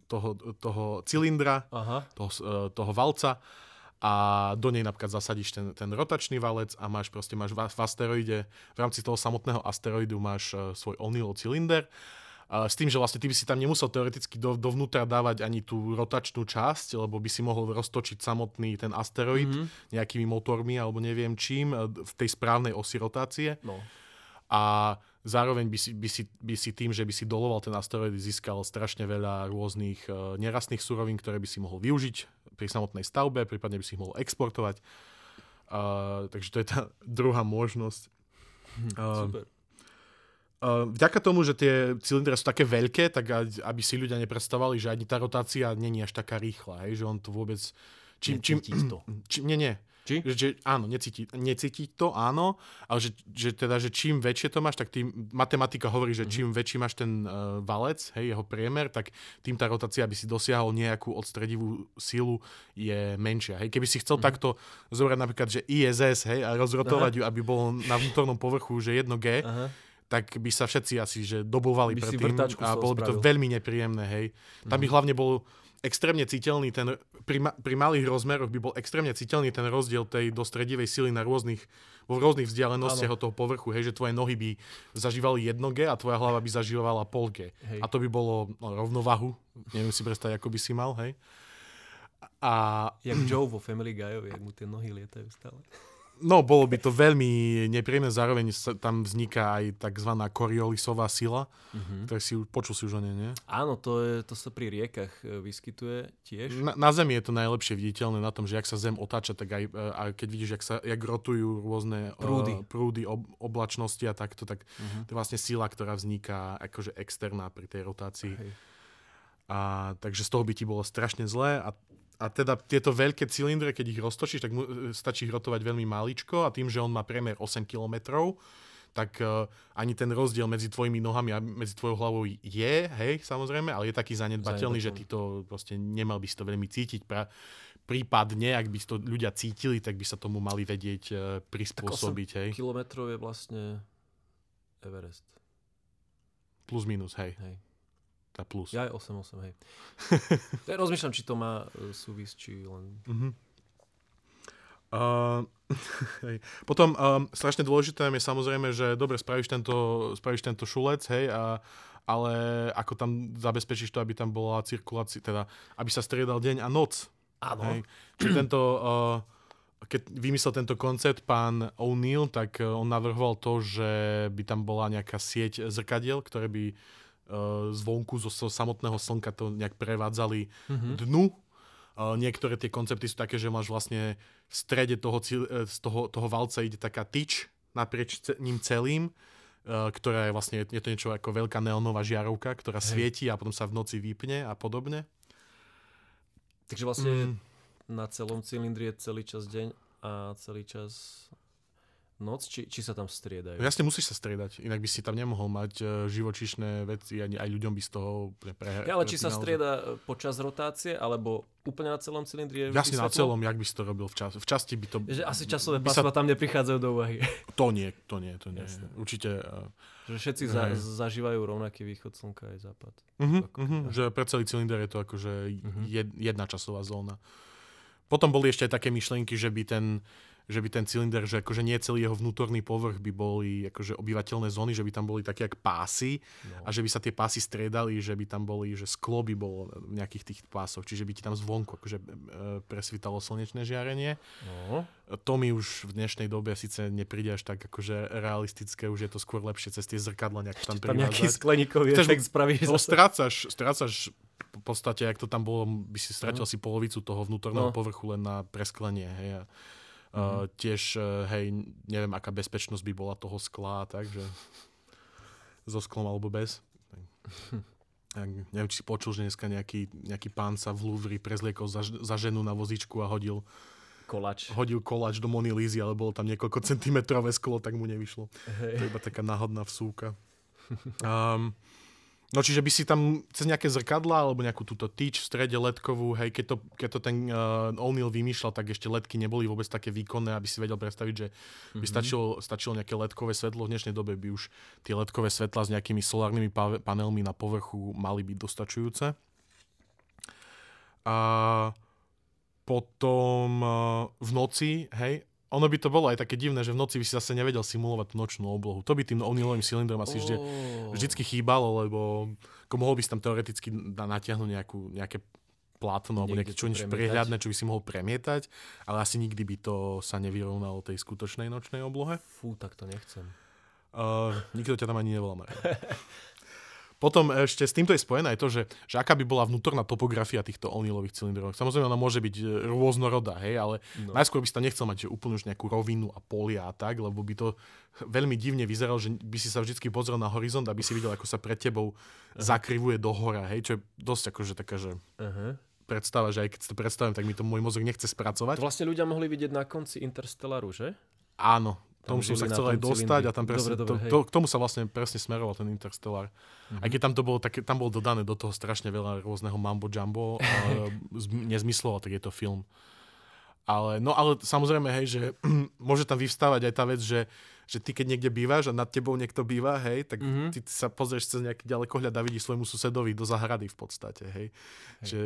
toho, toho cylindra, Aha. Toho, uh, toho valca a do nej napríklad zasadíš ten, ten rotačný valec a máš proste máš v, v asteroide, v rámci toho samotného asteroidu máš uh, svoj O'Neillov cylinder s tým, že vlastne ty by si tam nemusel teoreticky do, dovnútra dávať ani tú rotačnú časť, lebo by si mohol roztočiť samotný ten asteroid mm-hmm. nejakými motormi alebo neviem čím e, v tej správnej osi rotácie. No. A zároveň by si, by, si, by si tým, že by si doloval ten asteroid, získal strašne veľa rôznych uh, nerastných surovín, ktoré by si mohol využiť pri samotnej stavbe, prípadne by si ich mohol exportovať. Uh, takže to je tá druhá možnosť. Uh, Super. Uh, vďaka tomu, že tie cylindre sú také veľké, tak aby si ľudia nepredstavovali, že ani tá rotácia není až taká rýchla, hej, že on to vôbec... Čím, čím, to. Čím, nie, nie. Či? Že, že, áno, necíti, necíti to, áno, ale že, že teda, že čím väčšie to máš, tak tým, matematika hovorí, že mm-hmm. čím väčší máš ten uh, valec, hej, jeho priemer, tak tým tá rotácia, aby si dosiahol nejakú odstredivú silu, je menšia. Hej. Keby si chcel mm-hmm. takto zobrať napríklad, že ISS, hej, a rozrotovať Aha. ju, aby bolo na vnútornom povrchu, že 1G, Aha tak by sa všetci asi že dobovali by predtým a bolo by to veľmi nepríjemné, hej. Tam by mhm. hlavne bol extrémne citeľný ten, pri, ma, pri malých rozmeroch by bol extrémne citeľný ten rozdiel tej dostredivej sily na rôznych, vo rôznych vzdialenostiach od toho povrchu, hej, že tvoje nohy by zažívali 1G a tvoja hlava by zažívala pol G. Hej. A to by bolo no, rovnovahu, neviem si predstaviť, ako by si mal, hej. A... Jak Joe vo Family Guyovi, jak mu tie nohy lietajú stále. No, bolo by to veľmi nepríjemné, zároveň sa, tam vzniká aj tzv. koriolisová sila, mm-hmm. ktoré si počul si už o nej, nie? Áno, to, je, to sa pri riekach e, vyskytuje tiež. Na, na Zemi je to najlepšie viditeľné na tom, že ak sa Zem otáča, tak aj, e, aj keď vidíš, jak, sa, jak rotujú rôzne Prúdy. Uh, prúdy ob, oblačnosti a takto, tak mm-hmm. to je vlastne sila, ktorá vzniká akože externá pri tej rotácii. Hej. A, takže z toho by ti bolo strašne zlé a a teda tieto veľké cylindre, keď ich roztočíš, tak mu, e, stačí rotovať veľmi maličko a tým, že on má priemer 8 km, tak uh, ani ten rozdiel medzi tvojimi nohami a medzi tvojou hlavou je, hej, samozrejme, ale je taký zanedbateľný, že ty to proste nemal by si to veľmi cítiť. Pra, prípadne, ak by to ľudia cítili, tak by sa tomu mali vedieť uh, prispôsobiť, tak 8 hej. kilometrov je vlastne Everest. Plus minus, hej. hej. Tá plus. Ja aj 8-8, hej. ja rozmýšľam, či to má uh, súvisť, či len... Uh-huh. Uh, Potom um, strašne dôležité je samozrejme, že dobre, spravíš tento, spravíš tento šulec, hej, a, ale ako tam zabezpečíš to, aby tam bola cirkulácia, teda aby sa striedal deň a noc. Áno. Hej. Čiže tento, uh, keď vymyslel tento koncept pán O'Neill, tak uh, on navrhoval to, že by tam bola nejaká sieť zrkadiel, ktoré by zvonku zo, samotného slnka to nejak prevádzali mm-hmm. dnu niektoré tie koncepty sú také, že máš vlastne v strede toho, e, z toho, toho valca ide taká tyč naprieč ním celým, ktorá je vlastne, je to niečo ako veľká neonová žiarovka, ktorá Hej. svieti a potom sa v noci vypne a podobne. Takže vlastne mm. na celom cylindri je celý čas deň a celý čas noc, či, či sa tam striedajú? Jasne, musíš sa striedať, inak by si tam nemohol mať uh, živočišné veci, ani aj ľuďom by z toho pre, pre ja, Ale či sa strieda e, počas rotácie, alebo úplne na celom cylindri je Jasne, na celom, jak by si to robil v, čas, v časti by to... Že asi časové pásma sa... tam neprichádzajú do úvahy. To nie, to nie, to nie. Jasne. Určite... Uh, že všetci za, zažívajú rovnaký východ slnka aj západ. Uh-huh, uh-huh, že pre celý cylinder je to akože uh-huh. jed, jedna časová zóna. Potom boli ešte aj také myšlienky, že by ten že by ten cylinder, že akože nie celý jeho vnútorný povrch by boli akože obyvateľné zóny, že by tam boli také jak pásy no. a že by sa tie pásy striedali, že by tam boli, že sklo by bolo v nejakých tých pásoch, čiže by ti tam zvonku akože e, presvítalo slnečné žiarenie. No. To mi už v dnešnej dobe síce nepríde až tak akože realistické, už je to skôr lepšie cez tie zrkadla nejak tam privázať. Tam nejaký skleníkový efekt spravíš. No, strácaš, strácaš v podstate, ak to tam bolo, by si stratil uh-huh. si polovicu toho vnútorného no. povrchu len na presklenie. Hej. Uh, tiež, uh, hej, neviem, aká bezpečnosť by bola toho skla, takže so sklom alebo bez. Ja, neviem, či si počul, že dneska nejaký, nejaký pán sa v Louvre prezliekol za, za ženu na vozičku a hodil kolač. Hodil kolač do Mony Lízy, ale bolo tam niekoľko centimetrové sklo, tak mu nevyšlo. Hey. To je iba taká náhodná vsúka. Um, No čiže by si tam cez nejaké zrkadla alebo nejakú túto tyč v strede ledkovú, hej, keď to, keď to ten uh, O'Neill vymýšľal, tak ešte ledky neboli vôbec také výkonné, aby si vedel predstaviť, že by mm-hmm. stačilo, stačilo nejaké ledkové svetlo. V dnešnej dobe by už tie ledkové svetla s nejakými solárnymi pa- panelmi na povrchu mali byť dostačujúce. A potom uh, v noci, hej, ono by to bolo aj také divné, že v noci by si zase nevedel simulovať tú nočnú oblohu. To by tým O'Neillovým cylindrom asi oh. vždycky chýbalo, lebo ako mohol by si tam teoreticky natiahnuť nejakú, nejaké plátno alebo nejaké čo nič prehľadné, čo by si mohol premietať, ale asi nikdy by to sa nevyrovnalo tej skutočnej nočnej oblohe. Fú, tak to nechcem. Uh, nikto ťa tam ani nevolá, Potom ešte s týmto je spojené aj to, že, že aká by bola vnútorná topografia týchto O'Neillových cylindrov. Samozrejme, ona môže byť e, rôznorodá, hej, ale no. najskôr by si tam nechcel mať že úplne už nejakú rovinu a polia a tak, lebo by to veľmi divne vyzeralo, že by si sa vždy pozrel na horizont, aby si videl, ako sa pred tebou uh-huh. zakrivuje do hora, hej, čo je dosť akože taká, že... Uh-huh predstava, že aj keď si to predstavím, tak mi to môj mozog nechce spracovať. To vlastne ľudia mohli vidieť na konci Interstellaru, že? Áno, tomu som sa chcel aj dostať a tam presne, dobre, dobre, to, to, k tomu sa vlastne presne smeroval ten Interstellar. Mm-hmm. Aj keď tam to bolo také, tam bolo dodané do toho strašne veľa rôzneho mambo jumbo, nezmyslov, tak je to film. Ale, no ale samozrejme, hej, že môže tam vyvstávať aj tá vec, že, že ty keď niekde bývaš a nad tebou niekto býva, hej, tak mm-hmm. ty sa pozrieš cez nejaký ďalekohľad a vidíš svojmu susedovi do zahrady v podstate, hej. hej. Že,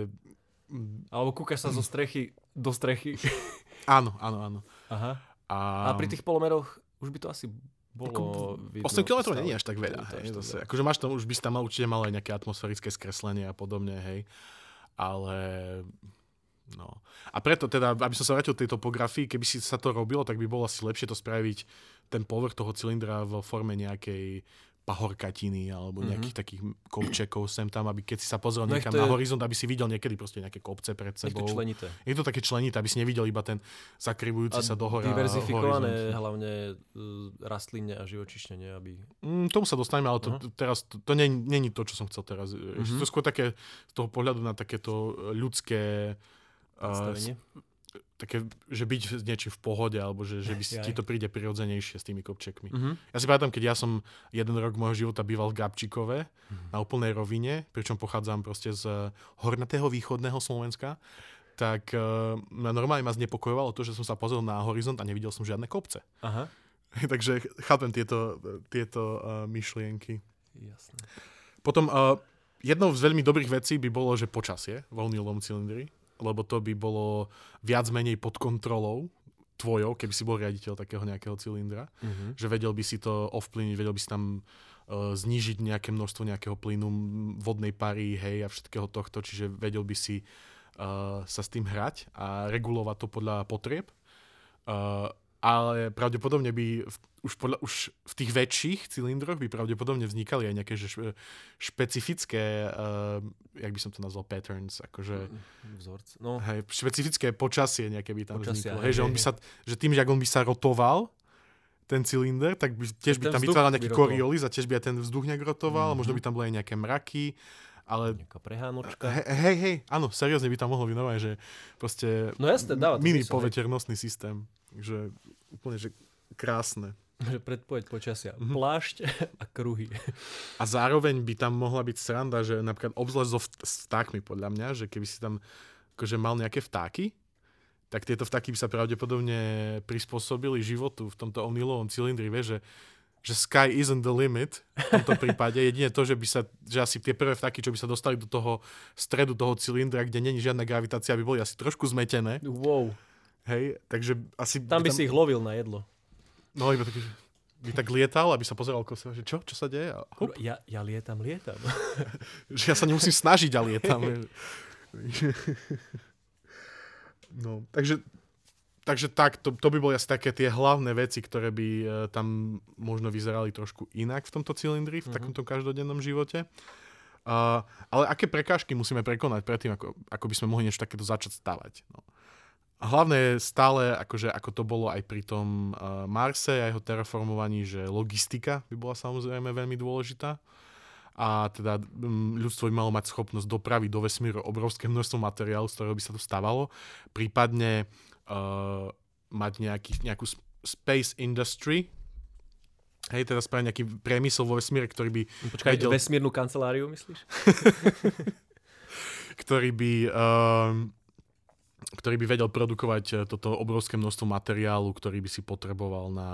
Alebo kúkaš sa zo strechy do strechy. áno, áno, áno. Aha. A, a pri tých polomeroch už by to asi bolo... Ako, 8 km nie je až tak veľa. Hej, zase, akože máš tam, už by tam mal, určite mal aj nejaké atmosférické skreslenie a podobne, hej. Ale No. A preto teda, aby som sa vrátil k tej topografii, keby si sa to robilo, tak by bolo asi lepšie to spraviť ten povrch toho cylindra v forme nejakej pahorkatiny alebo mm-hmm. nejakých takých kovčekov sem tam, aby keď si sa pozrel no niekam je... na horizont, aby si videl niekedy proste nejaké kopce pred sebou. Je to členité. Je to také členité, aby si nevidel iba ten zakrivujúci sa dohora diverzifikované horizont. hlavne uh, rastlinne a živočišne, aby... Mm, tomu sa dostaneme, ale to, uh-huh. teraz to, to není to, čo som chcel teraz. Uh-huh. To skôr také z toho pohľadu na takéto ľudské uh, také, že byť s niečím v pohode, alebo že, že by si, ti to príde prirodzenejšie s tými kopčekmi. Uh-huh. Ja si pamätám, keď ja som jeden rok môjho života býval v Gabčíkove uh-huh. na úplnej rovine, pričom pochádzam proste z hornatého východného Slovenska, tak uh, normálne ma znepokojovalo to, že som sa pozrel na horizont a nevidel som žiadne kopce. Aha. Takže chápem tieto, tieto uh, myšlienky. Jasne. Potom uh, jednou z veľmi dobrých vecí by bolo, že počasie, voľný lom cylindry lebo to by bolo viac menej pod kontrolou tvojou, keby si bol riaditeľ takého nejakého cylindra, uh-huh. že vedel by si to ovplyvniť, vedel by si tam uh, znížiť nejaké množstvo nejakého plynu, vodnej pary, hej a všetkého tohto, čiže vedel by si uh, sa s tým hrať a regulovať to podľa potrieb. Uh, ale pravdepodobne by v, už, podľa, už v tých väčších cylindroch by pravdepodobne vznikali aj nejaké že špecifické, uh, jak by som to nazval, patterns, akože... Vzorce, no. Hej, špecifické počasie nejaké by tam počasie, vzniklo. Hej, hej, že, on by sa, že tým, že on by sa rotoval, ten cylinder, tak by, tiež by tam vytváral nejaký koriolis a tiež by aj ten vzduch nejak rotoval, mm-hmm. možno by tam boli aj nejaké mraky, ale... Nejaká prehánočka. Hej, hej, hej, áno, seriózne by tam mohlo byť nové, že proste no jasne, dáva mini poveternostný systém. Že úplne, že krásne. Že predpoveď počasia. Mm-hmm. Plášť a kruhy. A zároveň by tam mohla byť sranda, že napríklad obzvlášť so vtákmi podľa mňa, že keby si tam akože mal nejaké vtáky, tak tieto vtáky by sa pravdepodobne prispôsobili životu v tomto omnilovom cylindri, vieš, že, že sky isn't the limit v tomto prípade. Jedine to, že by sa, že asi tie prvé vtáky, čo by sa dostali do toho stredu toho cylindra, kde není žiadna gravitácia, by boli asi trošku zmetené. Wow. Hej, takže asi... Tam by, tam... si ich lovil na jedlo. No, iba taký, by tak lietal, aby sa pozeral ko že čo, čo sa deje? A hop. Ja, ja lietam, lietam. že ja sa nemusím snažiť a lietam. no, takže, takže tak, to, to by boli asi také tie hlavné veci, ktoré by uh, tam možno vyzerali trošku inak v tomto cylindri, v mm-hmm. takomto každodennom živote. Uh, ale aké prekážky musíme prekonať predtým, ako, ako by sme mohli niečo takéto začať stavať? No. A hlavné je stále, akože, ako to bolo aj pri tom uh, Marse a jeho terraformovaní, že logistika by bola samozrejme veľmi dôležitá. A teda um, ľudstvo by malo mať schopnosť dopraviť do vesmíru obrovské množstvo materiálu, z ktorého by sa to stávalo. Prípadne uh, mať nejaký, nejakú space industry, Hej, teda spraviť nejaký priemysel vo vesmíre, ktorý by... Počkaj, vedel... vesmírnu kanceláriu, myslíš? ktorý by uh, ktorý by vedel produkovať eh, toto obrovské množstvo materiálu, ktorý by si potreboval na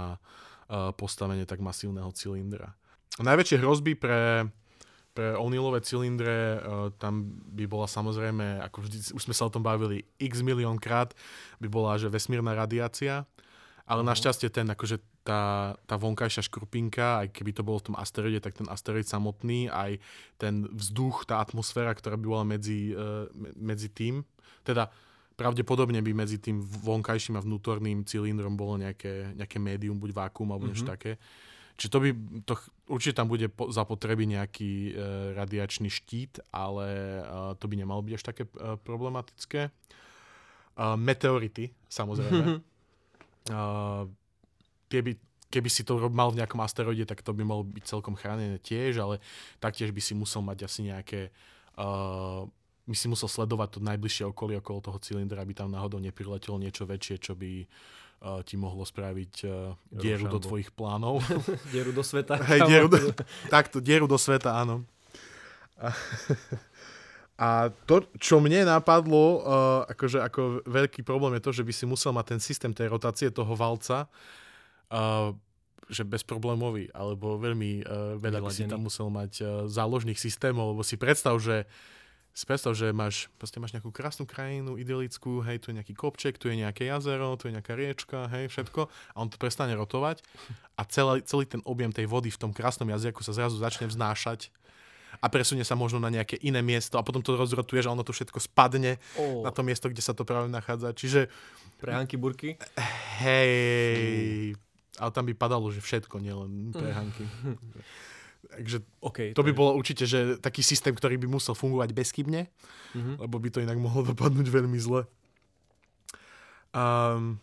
uh, postavenie tak masívneho cylindra. Najväčšie hrozby pre, pre O'Neillové cylindre, uh, tam by bola samozrejme, ako vždy, už sme sa o tom bavili x milión krát, by bola, že vesmírna radiácia, ale uh-huh. našťastie ten, akože tá, tá vonkajšia škrupinka, aj keby to bolo v tom asteroide, tak ten asteroid samotný, aj ten vzduch, tá atmosféra, ktorá by bola medzi, medzi tým, teda pravdepodobne by medzi tým vonkajším a vnútorným cylindrom bolo nejaké, nejaké médium, buď vákuum alebo niečo mm-hmm. také. Čiže to by, to, určite tam bude po, zapotreby nejaký e, radiačný štít, ale e, to by nemalo byť až také e, problematické. E, meteority, samozrejme. e, tie by, keby si to mal v nejakom asteroide, tak to by malo byť celkom chránené tiež, ale taktiež by si musel mať asi nejaké uh, by si musel sledovať to najbližšie okolie okolo toho cylindra, aby tam náhodou nepriletelo niečo väčšie, čo by uh, ti mohlo spraviť uh, dieru do tvojich plánov. dieru do sveta. Hej, dieru do, takto, dieru do sveta, áno. A, a to, čo mne napadlo, uh, akože ako veľký problém je to, že by si musel mať ten systém tej rotácie toho valca, uh, že bezproblémový, alebo veľmi uh, veľa by si tam musel mať uh, záložných systémov, lebo si predstav, že si predstav, že máš, proste máš nejakú krásnu krajinu, idylickú, hej, tu je nejaký kopček, tu je nejaké jazero, tu je nejaká riečka, hej, všetko a on to prestane rotovať a celý, celý ten objem tej vody v tom krásnom jazierku sa zrazu začne vznášať a presunie sa možno na nejaké iné miesto a potom to rozrotuje, že ono to všetko spadne Oh. na to miesto, kde sa to práve nachádza. Čiže Pre Hanky Burky? hej, ale tam by padalo, že všetko, nielen prehanky. Takže OK. to by bolo určite, že taký systém, ktorý by musel fungovať bezchybne, Mhm. lebo by to inak mohlo dopadnúť veľmi zle. Um,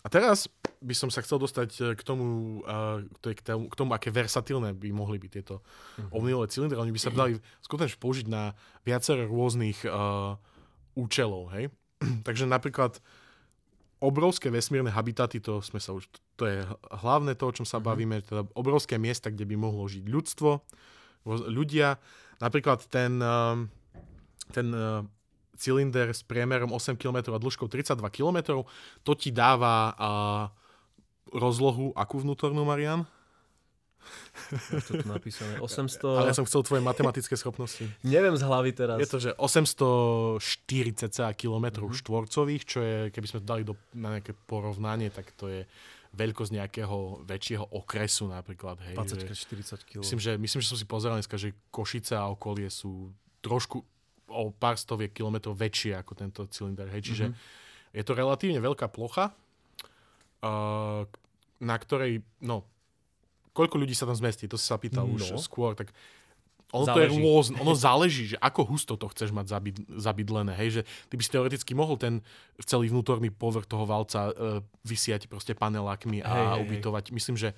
a teraz by som sa chcel dostať eh, k tomu, k tomu, k tomu, aké versatilné by mohli byť tieto Mhm. ovnilové cylindre. Oni by sa dali skutočne použiť na viacero rôznych uh, účelov. Hej? Takže napríklad obrovské vesmírne habitaty, to, sme sa už, to je hlavné to, o čom sa Mhm. bavíme, teda obrovské miesta, kde by mohlo žiť ľudstvo, ľudia. Napríklad ten, um, ten uh, cylinder s priemerom 8 km a dĺžkou 32 km, to ti dáva rozlohu, akú vnútornú, Marian? Máš to tu napísané. 800... Ale ja som chcel tvoje matematické schopnosti. Neviem z hlavy teraz. Je to, že 840 km Mhm. štvorcových, čo je, keby sme to dali do, na nejaké porovnanie, tak to je veľkosť nejakého väčšieho okresu napríklad. Hej, 20 že, 40 kg. myslím, že, myslím, že som si pozeral dneska, že Košice a okolie sú trošku o pár stoviek kilometrov väčšie ako tento cylinder. Hej, čiže Mhm. je to relatívne veľká plocha, uh, na ktorej, no, koľko ľudí sa tam zmestí, to si sa pýtal No. už skôr, tak ono to je Záleží. rôzne, ono záleží, že ako husto to chceš mať zabyd, zabydlené, hej, že ty by si teoreticky mohol ten celý vnútorný povrch toho valca uh, vysiať proste panelákmi a Hej, hej, hej. ubytovať. Myslím, že,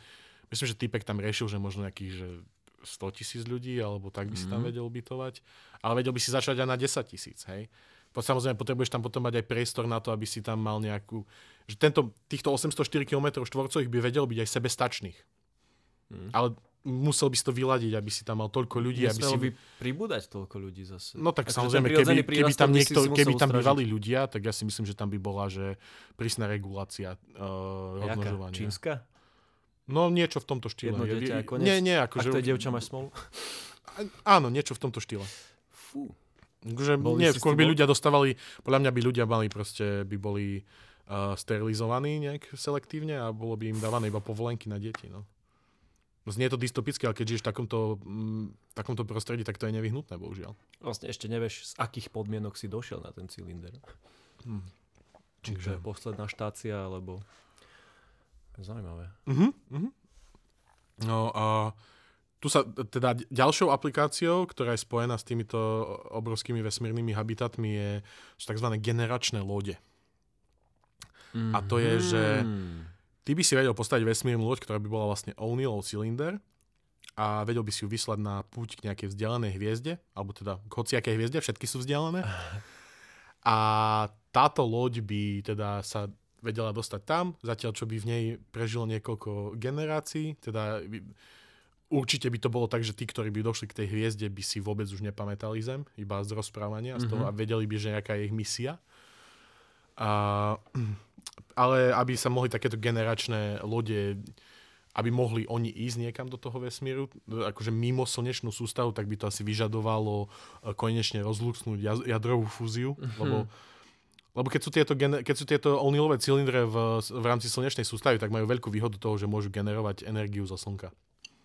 myslím, že typek tam riešil, že možno nejakých, že 100 tisíc ľudí, alebo tak by si tam Mhm. vedel ubytovať. Ale vedel by si začať aj na 10 tisíc, hej. Samozrejme, potrebuješ tam potom mať aj priestor na to, aby si tam mal nejakú... Že tento, týchto 804 km štvorcových by vedel byť aj sebestačných. Mm. Ale musel by si to vyladiť, aby si tam mal toľko ľudí, aby si... By pribúdať toľko ľudí zase. No tak Takže samozrejme, ten prirodzený keby, keby tam, niekto, keby tam ustražiť. bývali ľudia, tak ja si myslím, že tam by bola, že prísna regulácia uh, rozmnožovania. Čínska? No niečo v tomto štýle. Jedno Je- dieťa koniec? Nie, nie, Ak akože... to je dievča, máš smolu? Áno, niečo v tomto štýle. Fú. Že by nie, skôr by ľudia dostávali, podľa mňa by ľudia mali proste, by boli uh, sterilizovaní nejak selektívne a bolo by im dávané iba povolenky na deti. No. Znie to dystopicky, ale keď žiješ v takomto, mm, takomto prostredí, tak to je nevyhnutné, bohužiaľ. Vlastne ešte nevieš, z akých podmienok si došiel na ten cylinder. Hm. Čiže posledná štácia, alebo... Zaujímavé. Uh-huh, uh-huh. No a tu sa teda ďalšou aplikáciou, ktorá je spojená s týmito obrovskými vesmírnymi habitatmi, je, sú tzv. generačné lode. A to je, že Mhm. Ty by si vedel postaviť vesmírnu loď, ktorá by bola vlastne O'Neillov cylinder a vedel by si ju vyslať na púť k nejakej vzdialenej hviezde, alebo teda k hociakej hviezde, všetky sú vzdialené. A táto loď by teda sa vedela dostať tam, zatiaľ čo by v nej prežilo niekoľko generácií, teda by- určite by to bolo tak, že tí, ktorí by došli k tej hviezde, by si vôbec už nepamätali Zem, iba z rozprávania z toho, Mhm. a vedeli by, že nejaká je ich misia. A, ale aby sa mohli takéto generačné lode, aby mohli oni ísť niekam do toho vesmíru, akože mimo slnečnú sústavu, tak by to asi vyžadovalo e, konečne rozluxnúť jadrovú fúziu, lebo lebo keď sú tieto, gener- keď sú tieto O'Neillové cylindre v, v rámci slnečnej sústavy, tak majú veľkú výhodu toho, že môžu generovať energiu zo slnka.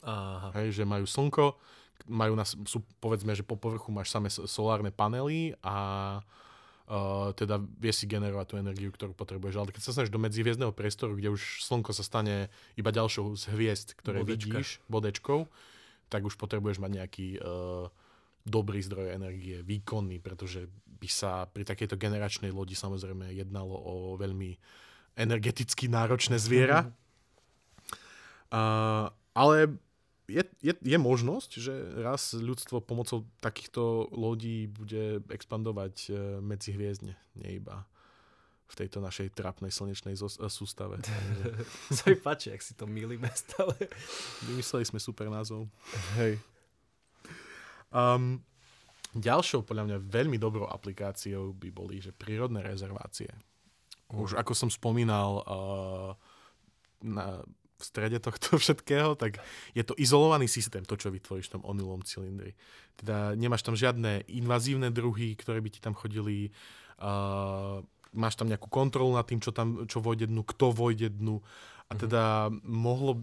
Aha. Hej, že majú slnko, majú na, sú, povedzme, že po povrchu máš samé solárne panely a uh, teda vie si generovať tú energiu, ktorú potrebuješ. Ale keď sa snažíš do medzihviezdného priestoru, kde už slnko sa stane iba ďalšou z hviezd, ktoré Bodečka. vidíš, bodečkou, tak už potrebuješ mať nejaký uh, dobrý zdroj energie, výkonný, pretože by sa pri takejto generačnej lodi samozrejme jednalo o veľmi energeticky náročné zviera. Uh, ale je, je, je možnosť, že raz ľudstvo pomocou takýchto lodí bude expandovať e, medzihviezdne, nie iba v tejto našej trapnej slnečnej zos- e, sústave. Sa mi páči, ak si to milíme stále. Vymysleli sme super názov. Hej. Um, ďalšou podľa mňa veľmi dobrou aplikáciou by boli že prírodné rezervácie. Už ako som spomínal uh, na, v strede tohto všetkého, tak je to izolovaný systém, to, čo vytvoríš v tom onilom cylindri. Teda nemáš tam žiadne invazívne druhy, ktoré by ti tam chodili, uh, máš tam nejakú kontrolu nad tým, čo tam čo vojde dnu, kto vojde dnu A teda mohlo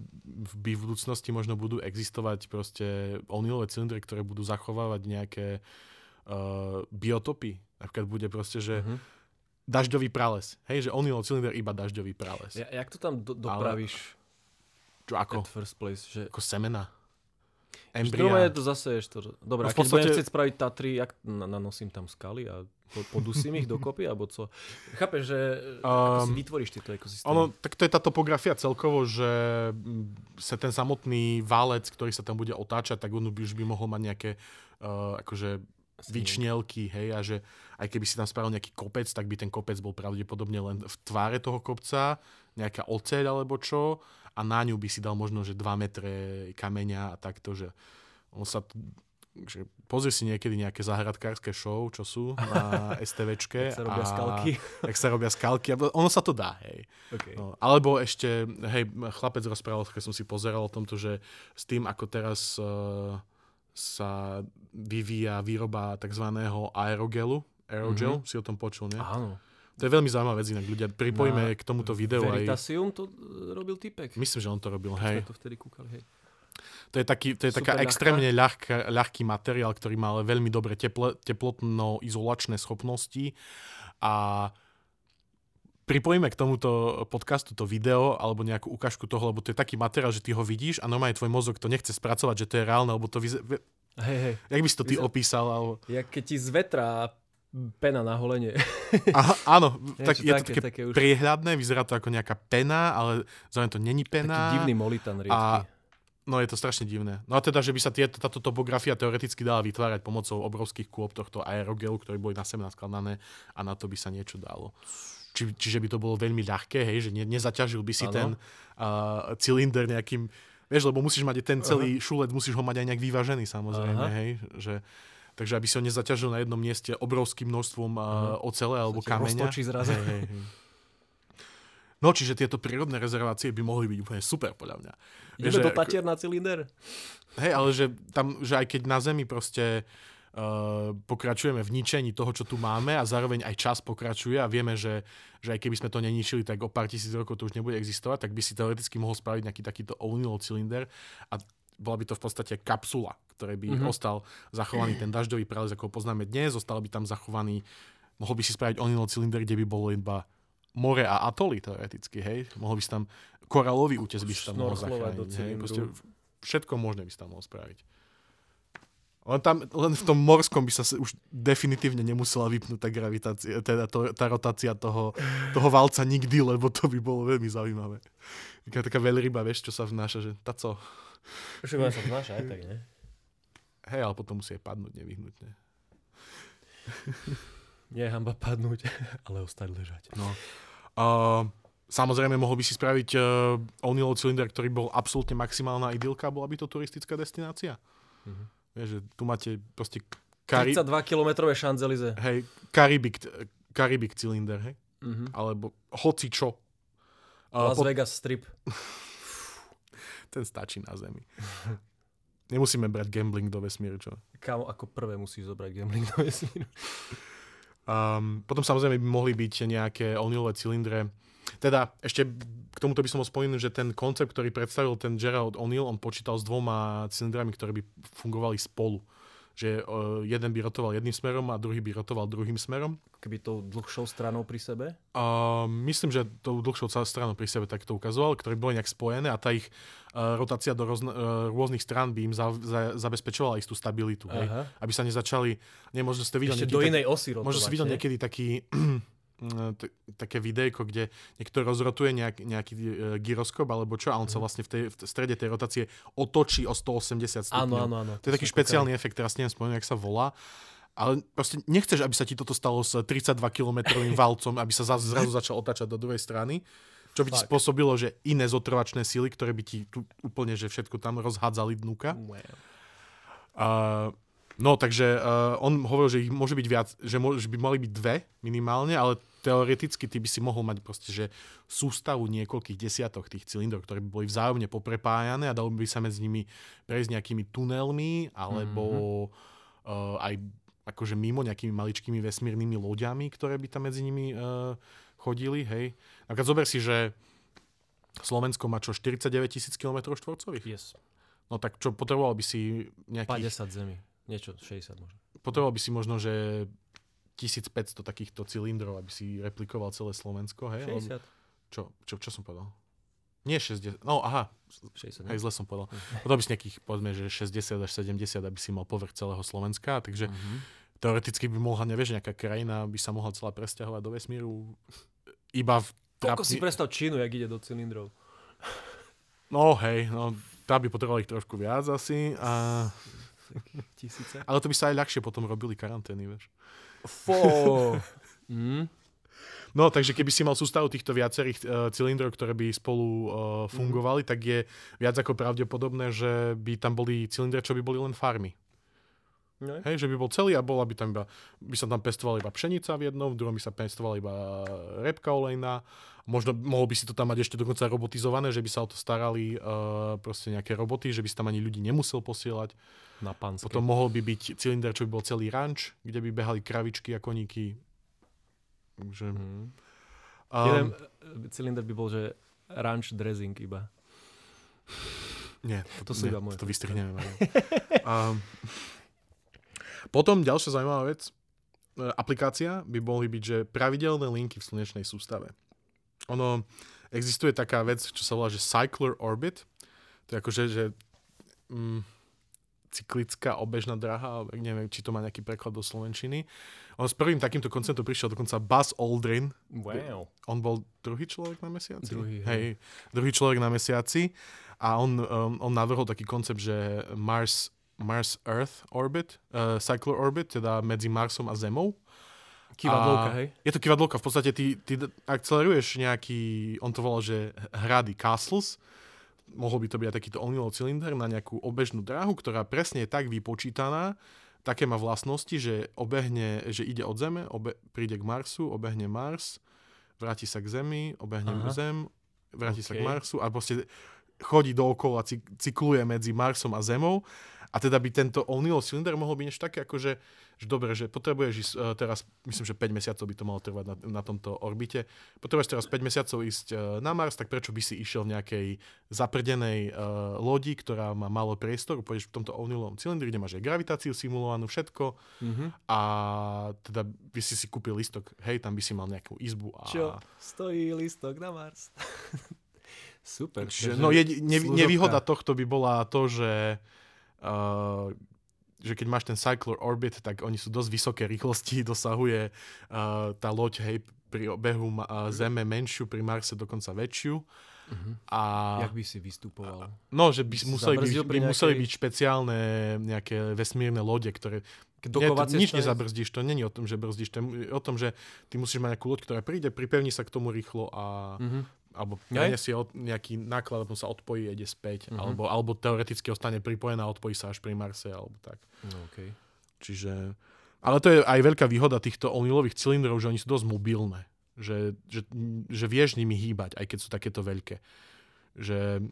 by v budúcnosti možno budú existovať proste onilové cylindry, ktoré budú zachovávať nejaké uh, biotopy. Napríklad bude proste, že uh-huh. dažďový prales. Hej, že onilov cylinder iba dažďový prales. Ja, jak to tam do, dopravíš? Ale, čo ako? At first place, že... Ako semena. Embria. je to zase to... Dobre, no, a keď podstate... budem chcieť spraviť Tatry, jak nanosím tam skaly a podusím ich dokopy, alebo co? Chápeš, že um, si vytvoríš tieto ekosystémy? Ono, tak to je tá topografia celkovo, že sa ten samotný válec, ktorý sa tam bude otáčať, tak on už by mohol mať nejaké uh, akože vyčnelky, hej, a že aj keby si tam spravil nejaký kopec, tak by ten kopec bol pravdepodobne len v tváre toho kopca, nejaká oceľ alebo čo, a na ňu by si dal možno, že 2 metre kameňa a takto, že on sa že pozri si niekedy nejaké záhradkárske show, čo sú na STVčke. Jak sa robia a, skalky. Jak sa robia skalky. Ono sa to dá, hej. Okay. No, alebo ešte, hej, chlapec rozprával, keď som si pozeral o tomto, že s tým, ako teraz uh, sa vyvíja výroba tzv. aerogelu, aerogel, mm-hmm. si o tom počul, nie? Áno. To je veľmi zaujímavá vec, inak ľudia. Pripojíme k tomuto videu Veritasium aj... to robil typek. Myslím, že on to robil, hej. to vtedy kúkali, hej. To je, taký, to je taká extrémne ľahká, ľahký materiál, ktorý má ale veľmi dobré tepl, teplotno-izolačné schopnosti a pripojíme k tomuto podcastu to video alebo nejakú ukážku toho, lebo to je taký materiál, že ty ho vidíš a normálne tvoj mozog to nechce spracovať, že to je reálne, lebo to vyzerá... Hej, hej. Jak by si to ty Vyzer... opísal? Alebo... Jak keď ti z vetra pena na holenie. Aha, áno, tak je také, to také, také už... priehľadné, vyzerá to ako nejaká pena, ale zároveň to není pena. Taký divný molitan riedky. A, no je to strašne divné. No a teda, že by sa tieto, táto topografia teoreticky dala vytvárať pomocou obrovských kôp tohto aerogelu, ktoré boli na sebe naskladané a na to by sa niečo dalo. Či, čiže by to bolo veľmi ľahké, hej, že ne, nezaťažil by si ano. ten uh, cylinder nejakým Vieš, lebo musíš mať ten celý uh-huh. šulet, musíš ho mať aj nejak vyvážený samozrejme, uh-huh. hej, že Takže aby si ho nezaťažil na jednom mieste obrovským množstvom uh, ocele alebo kameňa. zrazu. Hej, hej, hej. No, čiže tieto prírodné rezervácie by mohli byť úplne super, podľa mňa. Ideme do Tatier na cylinder? Hej, ale že tam, že aj keď na Zemi proste uh, pokračujeme v ničení toho, čo tu máme a zároveň aj čas pokračuje a vieme, že, že aj keby sme to neničili, tak o pár tisíc rokov to už nebude existovať, tak by si teoreticky mohol spraviť nejaký takýto O'Neill cylinder a bola by to v podstate kapsula, ktoré by mm-hmm. ostal zachovaný ten dažďový prales, ako ho poznáme dnes, zostal by tam zachovaný, mohol by si spraviť onilo cylinder, kde by bolo iba more a atoly teoreticky, hej. Mohol by si tam koralový útes by si tam mohol zachrániť. Hej. Proste všetko možné by si tam mohol spraviť. Len, tam, len v tom morskom by sa už definitívne nemusela vypnúť tá gravitácia, teda to, tá rotácia toho, toho valca nikdy, lebo to by bolo veľmi zaujímavé. Taká, taká veľryba, vieš, čo sa vnáša, že tá Však sa znáša aj tak, ne? Hej, ale potom musí padnúť nevyhnutne. Nie je hamba padnúť, ale ostať ležať. No. Uh, samozrejme, mohol by si spraviť uh, O'Neill cylinder, ktorý bol absolútne maximálna idylka, bola by to turistická destinácia. Uh-huh. Vieš, že tu máte proste... Kari... 32 kilometrové šanzelize. Hej, Karibik, Karibik cylinder, hej? Uh-huh. Alebo hoci čo. Uh, Las pod... Vegas strip. ten stačí na Zemi. Nemusíme brať gambling do vesmíru, čo? Kámo, ako prvé musíš zobrať gambling do vesmíru. Um, potom samozrejme by mohli byť nejaké onilové cylindre. Teda ešte k tomuto by som spomenúť, že ten koncept, ktorý predstavil ten Gerald O'Neill, on počítal s dvoma cylindrami, ktoré by fungovali spolu že uh, jeden by rotoval jedným smerom a druhý by rotoval druhým smerom. Keby tou dlhšou stranou pri sebe? Uh, myslím, že tou dlhšou stranou pri sebe tak to ukazoval, ktoré boli nejak spojené a tá ich uh, rotácia do rozn- uh, rôznych strán by im za- za- zabezpečovala istú stabilitu. Hej? Aby sa nezačali, nie, možno ste videli... Ešte do inej osy rotovať, Možno ste videl niekedy taký t- také videjko, kde niekto rozrotuje nejak, nejaký e, gyroskop alebo čo a on sa mhm. vlastne v, tej, v strede tej rotácie otočí o 180 stupňov. Áno, áno, áno. To je taký špeciálny efekt, teraz neviem spomenúť, jak sa volá. Ale proste nechceš, aby sa ti toto stalo s 32 kilometrovým valcom, aby sa zrazu začal otáčať do druhej strany. Čo by ti spôsobilo, že iné zotrvačné síly, ktoré by ti tu úplne, že všetko tam rozhádzali dnuka. Wow. Uh, no, takže uh, on hovoril, že ich môže byť viac, že, môže, že by mali byť dve minimálne, ale teoreticky ty by si mohol mať proste, že sústavu niekoľkých desiatok tých cylindrov, ktoré by boli vzájomne poprepájané a dalo by sa medzi nimi prejsť nejakými tunelmi alebo mm-hmm. uh, aj akože mimo nejakými maličkými vesmírnymi loďami, ktoré by tam medzi nimi uh, chodili, hej. Napríklad zober si, že Slovensko má čo, 49 tisíc km štvorcových? Yes. No tak čo, potreboval by si nejakých... 50 zemi. Niečo, 60 možno. Potreboval by si možno, že 1500 takýchto cylindrov, aby si replikoval celé Slovensko, hej? 60. Čo, čo, čo som povedal? Nie 60, no aha, 60 hej, zle som povedal. Potom by si nejakých, povedzme, že 60 až 70, aby si mal povrch celého Slovenska, takže Mhm. teoreticky by mohla, nevieš, nejaká krajina by sa mohla celá presťahovať do vesmíru iba v Koľko si trapni- predstav Čínu, jak ide do cylindrov. No hej, no tá by potrebovala ich trošku viac asi. A... Tisíce. Ale to by sa aj ľahšie potom robili karantény, vieš. Fó. mm. No, takže keby si mal sústavu týchto viacerých uh, cylindrov, ktoré by spolu uh, fungovali, tak je viac ako pravdepodobné, že by tam boli cylindre, čo by boli len farmy. No, Hej, že by bol celý a bola by tam iba, by sa tam pestovala iba pšenica v jednom, v druhom by sa pestovala iba repka olejná. Možno mohol by si to tam mať ešte dokonca robotizované, že by sa o to starali uh, proste nejaké roboty, že by si tam ani ľudí nemusel posielať. na panske. Potom mohol by byť cylinder, čo by bol celý ranč, kde by behali kravičky a koníky. Takže, Mm. um, Jeden cylinder by bol, že ranch dressing iba. Nie, To sú nie, iba moje To vystrihneme. Um, potom ďalšia zaujímavá vec. E, Aplikácia by mohli byť, že pravidelné linky v slnečnej sústave. Ono, existuje taká vec, čo sa volá, že Cycler Orbit. To je akože, že mm, cyklická obežná dráha, alebo neviem, či to má nejaký preklad do slovenčiny. On s prvým takýmto konceptom prišiel dokonca Buzz Aldrin, Wow. on bol druhý človek na mesiaci? Druhý, hej. hej. Druhý človek na mesiaci a on, um, on navrhol taký koncept, že Mars, Mars Earth Orbit, uh, Cycler Orbit, teda medzi Marsom a Zemou. Kivadlovka, A hej? Je to kivadlovka, v podstate ty, ty akceleruješ nejaký, on to volal, že hrady castles, mohol by to byť aj takýto O'Neillov cylinder na nejakú obežnú dráhu, ktorá presne je tak vypočítaná, také má vlastnosti, že obehne, že ide od Zeme, obe, príde k Marsu, obehne Mars, vráti sa k Zemi, obehne Aha. Zem, vráti sa k. Marsu a proste chodí dookola, cyk- cykluje medzi Marsom a Zemou. A teda by tento O'Neillov cylinder mohol byť niečo také, ako že, dobre, že potrebuješ ísť uh, teraz, myslím, že 5 mesiacov by to malo trvať na, na tomto orbite, potrebuješ teraz 5 mesiacov ísť uh, na Mars, tak prečo by si išiel v nejakej zaprdenej uh, lodi, ktorá má málo priestoru, pôjdeš v tomto O'Neillovom cylindri, kde máš aj gravitáciu simulovanú, všetko Mhm. a teda by si si kúpil listok, hej, tam by si mal nejakú izbu a... Čo? Stojí listok na Mars. Super. Že, takže no jedi, ne, nevýhoda tohto by bola to, že, uh, že keď máš ten Cycler Orbit, tak oni sú dosť vysoké rýchlosti, dosahuje uh, tá loď hej, pri obehu uh, Zeme menšiu, pri Marse dokonca väčšiu. Mhm. A, Jak by si vystupoval? no, že by museli, zabrzdil by pri museli nejakej- byť špeciálne nejaké vesmírne lode, ktoré nie, to, nič nezabrzdíš, to není o tom, že brzdíš, to je o tom, že ty musíš mať nejakú loď, ktorá príde, pripevní sa k tomu rýchlo a Mhm. Alebo prenesie od, nejaký náklad, potom sa odpojí, ide späť, Mhm. alebo, alebo teoreticky ostane pripojená a odpojí sa až pri Marse, alebo tak. No, okay. Čiže, ale to je aj veľká výhoda týchto O'Neillových cylindrov, že oni sú dosť mobilné. Že, že, že vieš nimi hýbať, aj keď sú takéto veľké. Že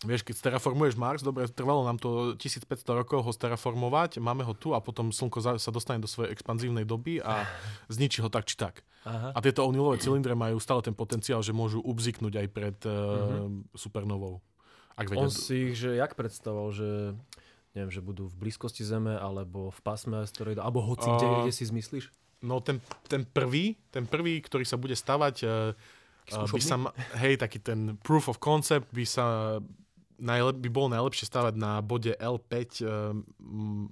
Vieš, keď terraformuješ Mars, dobre, trvalo nám to 1500 rokov ho terraformovať, máme ho tu a potom Slnko sa dostane do svojej expanzívnej doby a zničí ho tak či tak. Aha. A tieto O'Neillové cylindre majú stále ten potenciál, že môžu ubziknúť aj pred uh, supernovou. Ak vedia, On si ich, že jak predstavoval, že neviem, že budú v blízkosti Zeme, alebo v pásme asteroida, alebo hoci kde, A- kde si zmyslíš? No ten, ten prvý, ten prvý, ktorý sa bude stavať, uh, uh, by sa, hej, taký ten proof of concept by sa najlep, by bolo najlepšie stavať na bode L5 uh, m,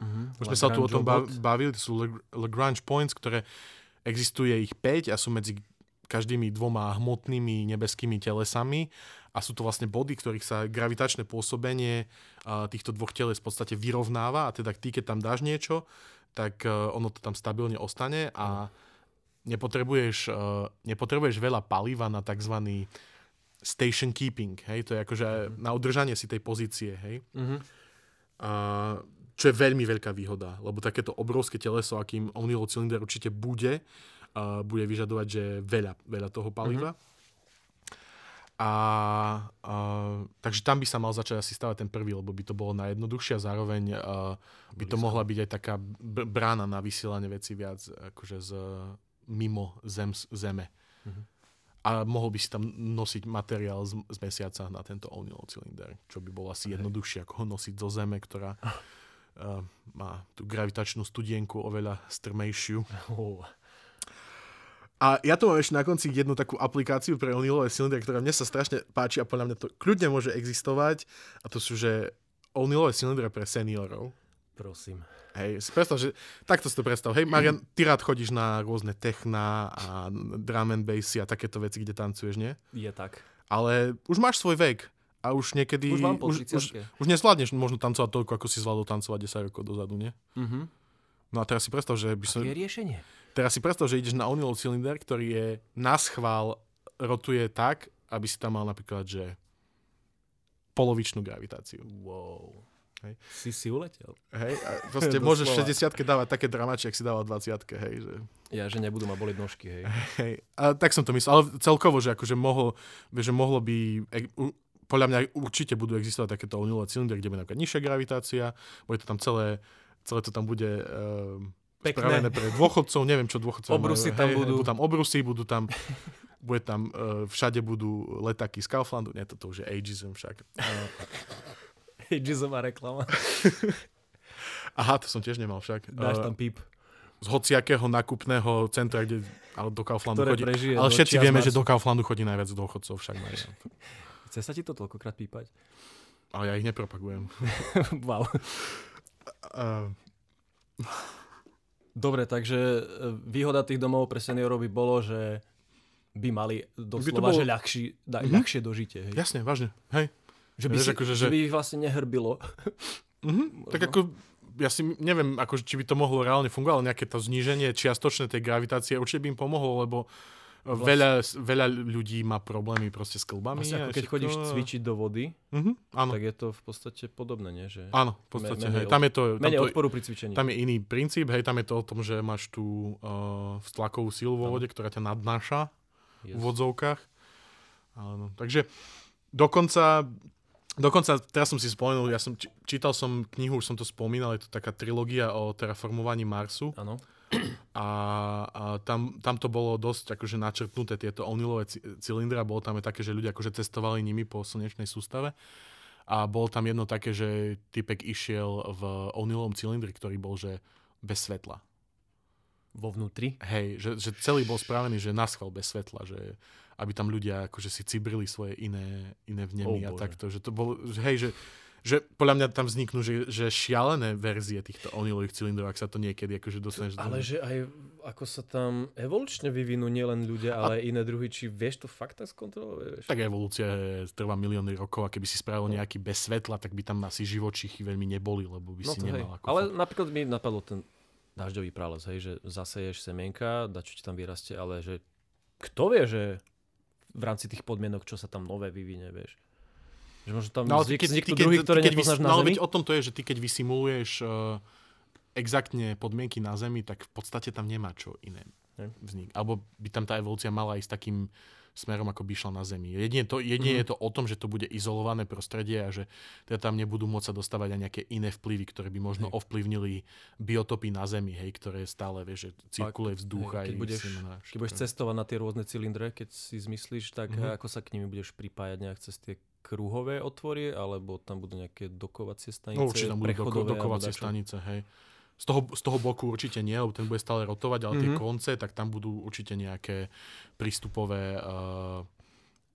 Mhm. Už sme sa tu o tom bavili, to sú Lag- Lagrange points, ktoré existuje ich 5 a sú medzi každými dvoma hmotnými nebeskými telesami a sú to vlastne body, ktorých sa gravitačné pôsobenie týchto dvoch teles v podstate vyrovnáva a teda ty, keď tam dáš niečo, tak uh, ono to tam stabilne ostane a nepotrebuješ, uh, nepotrebuješ veľa paliva na tzv. station keeping, hej, to je akože na udržanie si tej pozície, hej. Mhm. A čo je veľmi veľká výhoda, lebo takéto obrovské teleso, akým O'Neillov cylinder určite bude, uh, bude vyžadovať, že veľa, veľa toho paliva. A, a, takže tam by sa mal začať asi stavať ten prvý, lebo by to bolo najjednoduchšie a zároveň uh, by to mohla byť aj taká b- brána na vysielanie veci viac akože z mimo zem, zeme. Mhm. a mohol by si tam nosiť materiál z, z mesiaca na tento O'Neill cylinder, čo by bolo asi jednoduchšie, ako ho nosiť zo Zeme, ktorá uh, má tú gravitačnú studienku oveľa strmejšiu. Oh. A ja tu mám ešte na konci jednu takú aplikáciu pre O'Neillové cylindre, ktorá mne sa strašne páči a podľa mňa to kľudne môže existovať. A to sú, že O'Neillové cylindre pre seniorov. Prosím. Hej, si predstav, že takto si to predstav. Hej, Marian, ty rád chodíš na rôzne techna a drum and bassy a takéto veci, kde tancuješ, nie? Je tak. Ale už máš svoj vek a už niekedy... Už mám po už, už, 30-ke. už nezvládneš možno tancovať toľko, ako si zvládol tancovať 10 rokov dozadu, nie? Mhm. No a teraz si predstav, že by som... Je riešenie. Teraz si predstav, že ideš na O'Neill cylinder, ktorý je na schvál rotuje tak, aby si tam mal napríklad, že polovičnú gravitáciu. Wow. Hej. Si si uletel. Hej, a proste môžeš Doslova. 60 dávať také dramači, ak si dával 20 hej, že... Ja, že nebudú ma boliť nožky, hej. Hej, a tak som to myslel, ale celkovo, že akože mohlo, že mohlo by, podľa mňa určite budú existovať takéto O'Neillové cylindre, kde bude napríklad nižšia gravitácia, bude to tam celé, celé to tam bude um, Pekné. spravené pre dôchodcov, neviem čo dôchodcov Obrusy majú. tam hej, budú. budú tam obrusy, budú tam, bude tam, uh, všade budú letáky z Kauflandu, nie, toto už je ageism však. Uh, Ageism a reklama. aha, to som tiež nemal však. Dáš Uh, tam píp. z hociakého nákupného centra, kde, ale do Kauflandu Ktoré chodí. prežije Ale do všetci vieme, že do Kauflandu chodí najviac dôchodcov však. Marian. Chce sa ti to toľkokrát pípať? Ale ja ich nepropagujem. wow. Uh, Dobre, takže e, výhoda tých domov pre seniorov by bolo, že by mali doslova, bolo- že ľahší, da, Mhm. ľahšie dožitie. Hej. jasne, vážne. Hej. Že, by Vieš, si, akože, že... že- by ich vlastne nehrbilo. Mhm. Tak Možno. ako, ja si neviem, ako, či by to mohlo reálne fungovať, ale nejaké to zníženie čiastočné tej gravitácie určite by im pomohlo, lebo Vlast- veľa, veľa ľudí má problémy proste s klbami. Vlastne ako keď všetko. chodíš cvičiť do vody, Mhm. Áno, tak je to v podstate podobné, nie? Že áno, v podstate. menej hej. Tam je to, tam, menej to, odporu pri cvičení. tam je iný princíp, hej, tam je to o tom, že máš tú uh, tlakovú silu vo vode, ktorá ťa nadnáša. Yes. v vodzovkách. Áno. Takže dokonca, dokonca, teraz som si spomenul, ja som čítal som knihu, už som to spomínal, je to taká trilógia o terraformovaní Marsu Áno. A, a tam, tam to bolo dosť akože načrtnuté tieto O'Neillové ci- cylindre a bolo tam aj také, že ľudia akože cestovali nimi po slnečnej sústave a bolo tam jedno také, že typek išiel v O'Neillovom cylindri, ktorý bol, že bez svetla. Vo vnútri. Hej, že, že celý bol spravený, že naschval bez svetla, že aby tam ľudia akože si cibrili svoje iné, iné vnemy Oh, a Bože. takto. Že to bolo, že hej, že, že podľa mňa tam vzniknú, že, že šialené verzie týchto O'Neillových cylindrov, ak sa to niekedy akože dostaneš do... Ale že aj ako sa tam evolučne vyvinú nielen ľudia, ale aj iné druhy, či vieš to fakt tak skontrolovať? Tak evolúcia je- trvá milióny rokov a keby si spravil No. nejaký bez svetla, tak by tam asi živočichy veľmi neboli, lebo by No si hej. nemal ako... Ale napríklad mi napadlo ten dažďový prales, hej, že zaseješ semienka, dačo ti tam vyrastie, ale že kto vie, že v ráfci tých podmienok, čo sa tam nové vyvinie, vieš. Že možno tam No, ty keď, vzniknú ty keď, druhy, ty ktoré keď nepoznáš vys- na no, Zemi. o tom to je, že ty keď vysimuluješ uh, exaktne podmienky na Zemi, tak v podstate tam nemá čo iné vznik. Alebo by tam tá evolúcia mala ísť takým smerom, ako by išla na Zemi. Jedine, to, jedine Mhm. je to o tom, že to bude izolované prostredie a že teda tam nebudú môcť sa dostávať aj nejaké iné vplyvy, ktoré by možno Hej. ovplyvnili biotopy na Zemi, hej, ktoré stále, vieš, že cirkuluje vzduch hej, keď budeš- semena, Keď budeš cestovať na tie rôzne cylindre, keď si zmyslíš, tak Mhm. ako sa k nimi budeš pripájať nejak cez tie kruhové otvory, alebo tam budú nejaké dokovacie stanice, No určite tam budú doko, dokovacie stanice, hej. Z toho, z toho boku určite nie, lebo ten bude stále rotovať, ale tie Mhm. konce, tak tam budú určite nejaké prístupové uh,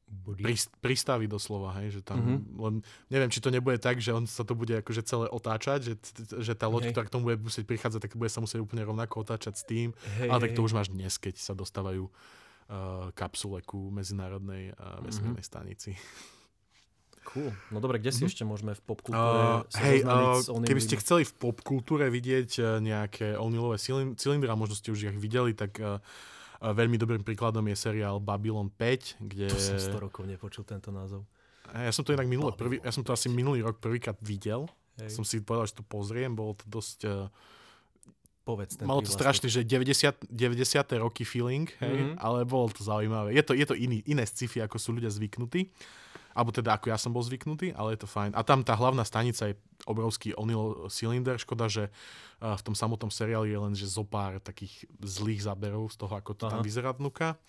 Body. príst, prístavy doslova, hej, že tam, Mhm. len neviem, či to nebude tak, že on sa to bude akože celé otáčať, že, že tá loď, Hej. ktorá k tomu bude musieť prichádzať, tak bude sa musieť úplne rovnako otáčať s tým, Hej, ale tak to hej. už máš dnes, keď sa dostávajú uh, kapsule ku medzinárodnej uh, vesmírnej stanici. Cool. No dobre, kde si Mhm. ešte môžeme v Uh, popkultúre sa hej, uh, keby ste chceli v popkultúre vidieť uh, nejaké O'Neillové cylin- cylindry, a možno ste už ich videli, tak uh, uh, veľmi dobrým príkladom je seriál Babylon 5, kde... To som 100 rokov nepočul tento názov. Ja som to inak Babylon. prvý, ja som to asi minulý rok prvýkrát videl. Hej. Som si povedal, že to pozriem, bolo to dosť... Uh, Povedz ten malo to strašný, že 90, 90. roky feeling, hej, Mhm. ale bolo to zaujímavé. Je to, je to iný, iné sci-fi, ako sú ľudia zvyknutí. Alebo teda ako ja som bol zvyknutý, ale je to fajn. A tam tá hlavná stanica je obrovský O'Neill cylinder. Škoda, že uh, v tom samotnom seriáli je len že zo pár takých zlých záberov z toho, ako to tam Aha. vyzerá vnúka.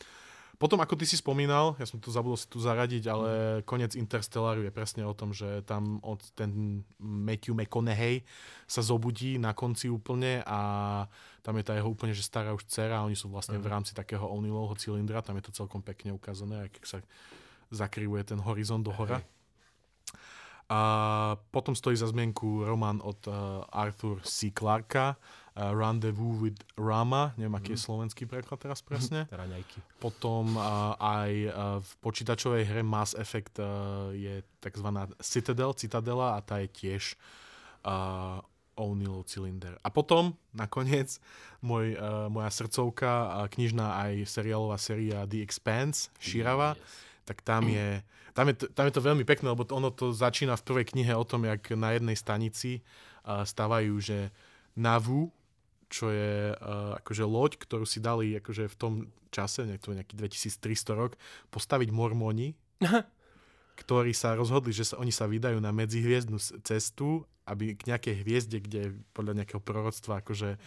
Potom, ako ty si spomínal, ja som tu zabudol si tu zaradiť, ale koniec Interstellaru je presne o tom, že tam od ten Matthew McConaughey sa zobudí na konci úplne a tam je tá jeho úplne že stará už dcera oni sú vlastne v rámci takého O'Neillovho cylindra, tam je to celkom pekne ukázané, ak sa zakrivuje ten horizont do hora. A potom stojí za zmienku román od uh, Arthur C. Clarka, uh, Rendezvous with Rama, neviem, aký mm. je mhm. slovenský preklad teraz presne. Raňajky. Potom uh, aj uh, v počítačovej hre Mass Effect uh, je tzv. Citadel, Citadela a tá je tiež uh, O'Neill cylinder. A potom, nakoniec, môj, uh, moja srdcovka, uh, knižná aj seriálová séria The Expanse, Širava, yes. Tak tam je, tam, je, tam je to veľmi pekné, lebo to, ono to začína v prvej knihe o tom, jak na jednej stanici uh, stavajú, že Navu, čo je uh, akože loď, ktorú si dali akože v tom čase, to je nejaký 2300 rok, postaviť mormoni, ktorí sa rozhodli, že sa, oni sa vydajú na medzihviezdnu cestu, aby k nejakej hviezde, kde podľa nejakého proroctva, akože,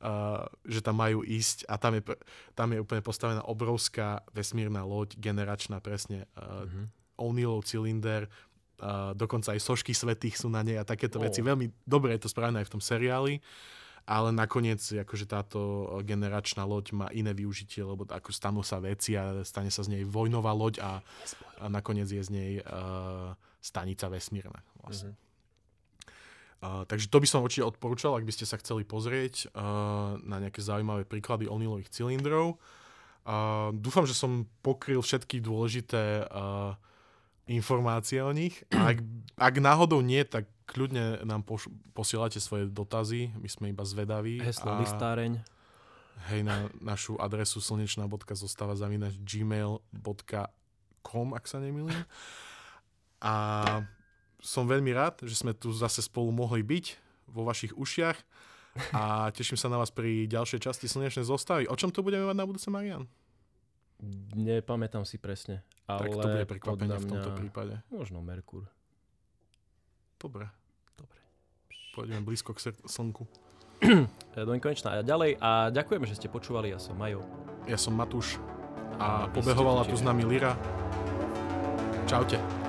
uh, že tam majú ísť a tam je, tam je úplne postavená obrovská vesmírna loď, generačná presne, uh, mm-hmm. O'Neillov cylinder, uh, dokonca aj sošky svetých sú na nej a takéto oh. veci. Veľmi dobre je to spravené aj v tom seriáli. Ale nakoniec akože táto generačná loď má iné využitie, lebo ako stanú sa veci a stane sa z nej vojnová loď a, a nakoniec je z nej uh, stanica vesmírna. Vlastne. Mm-hmm. Uh, takže to by som určite odporúčal, ak by ste sa chceli pozrieť uh, na nejaké zaujímavé príklady O'Neillových cylindrov. Uh, dúfam, že som pokryl všetky dôležité uh, informácie o nich. A ak, ak náhodou nie, tak kľudne nám poš- posielate svoje dotazy, my sme iba zvedaví. Heslo a... listáreň. Hej, na našu adresu slnečná.zostáva zavinač gmail.com, ak sa nemýlim. A som veľmi rád, že sme tu zase spolu mohli byť vo vašich ušiach a teším sa na vás pri ďalšej časti Slnečnej zostavy. O čom to budeme mať na budúce, Marian? Nepamätám si presne. Ale tak to bude prekvapenie v tomto prípade. Možno Merkur. Dobre. Pôjdeme blízko k slnku. Do nekonečná a ďalej. A ďakujeme, že ste počúvali. Ja som Majo. Ja som Matúš. A, a pobehovala tu s nami Lira. Čaute.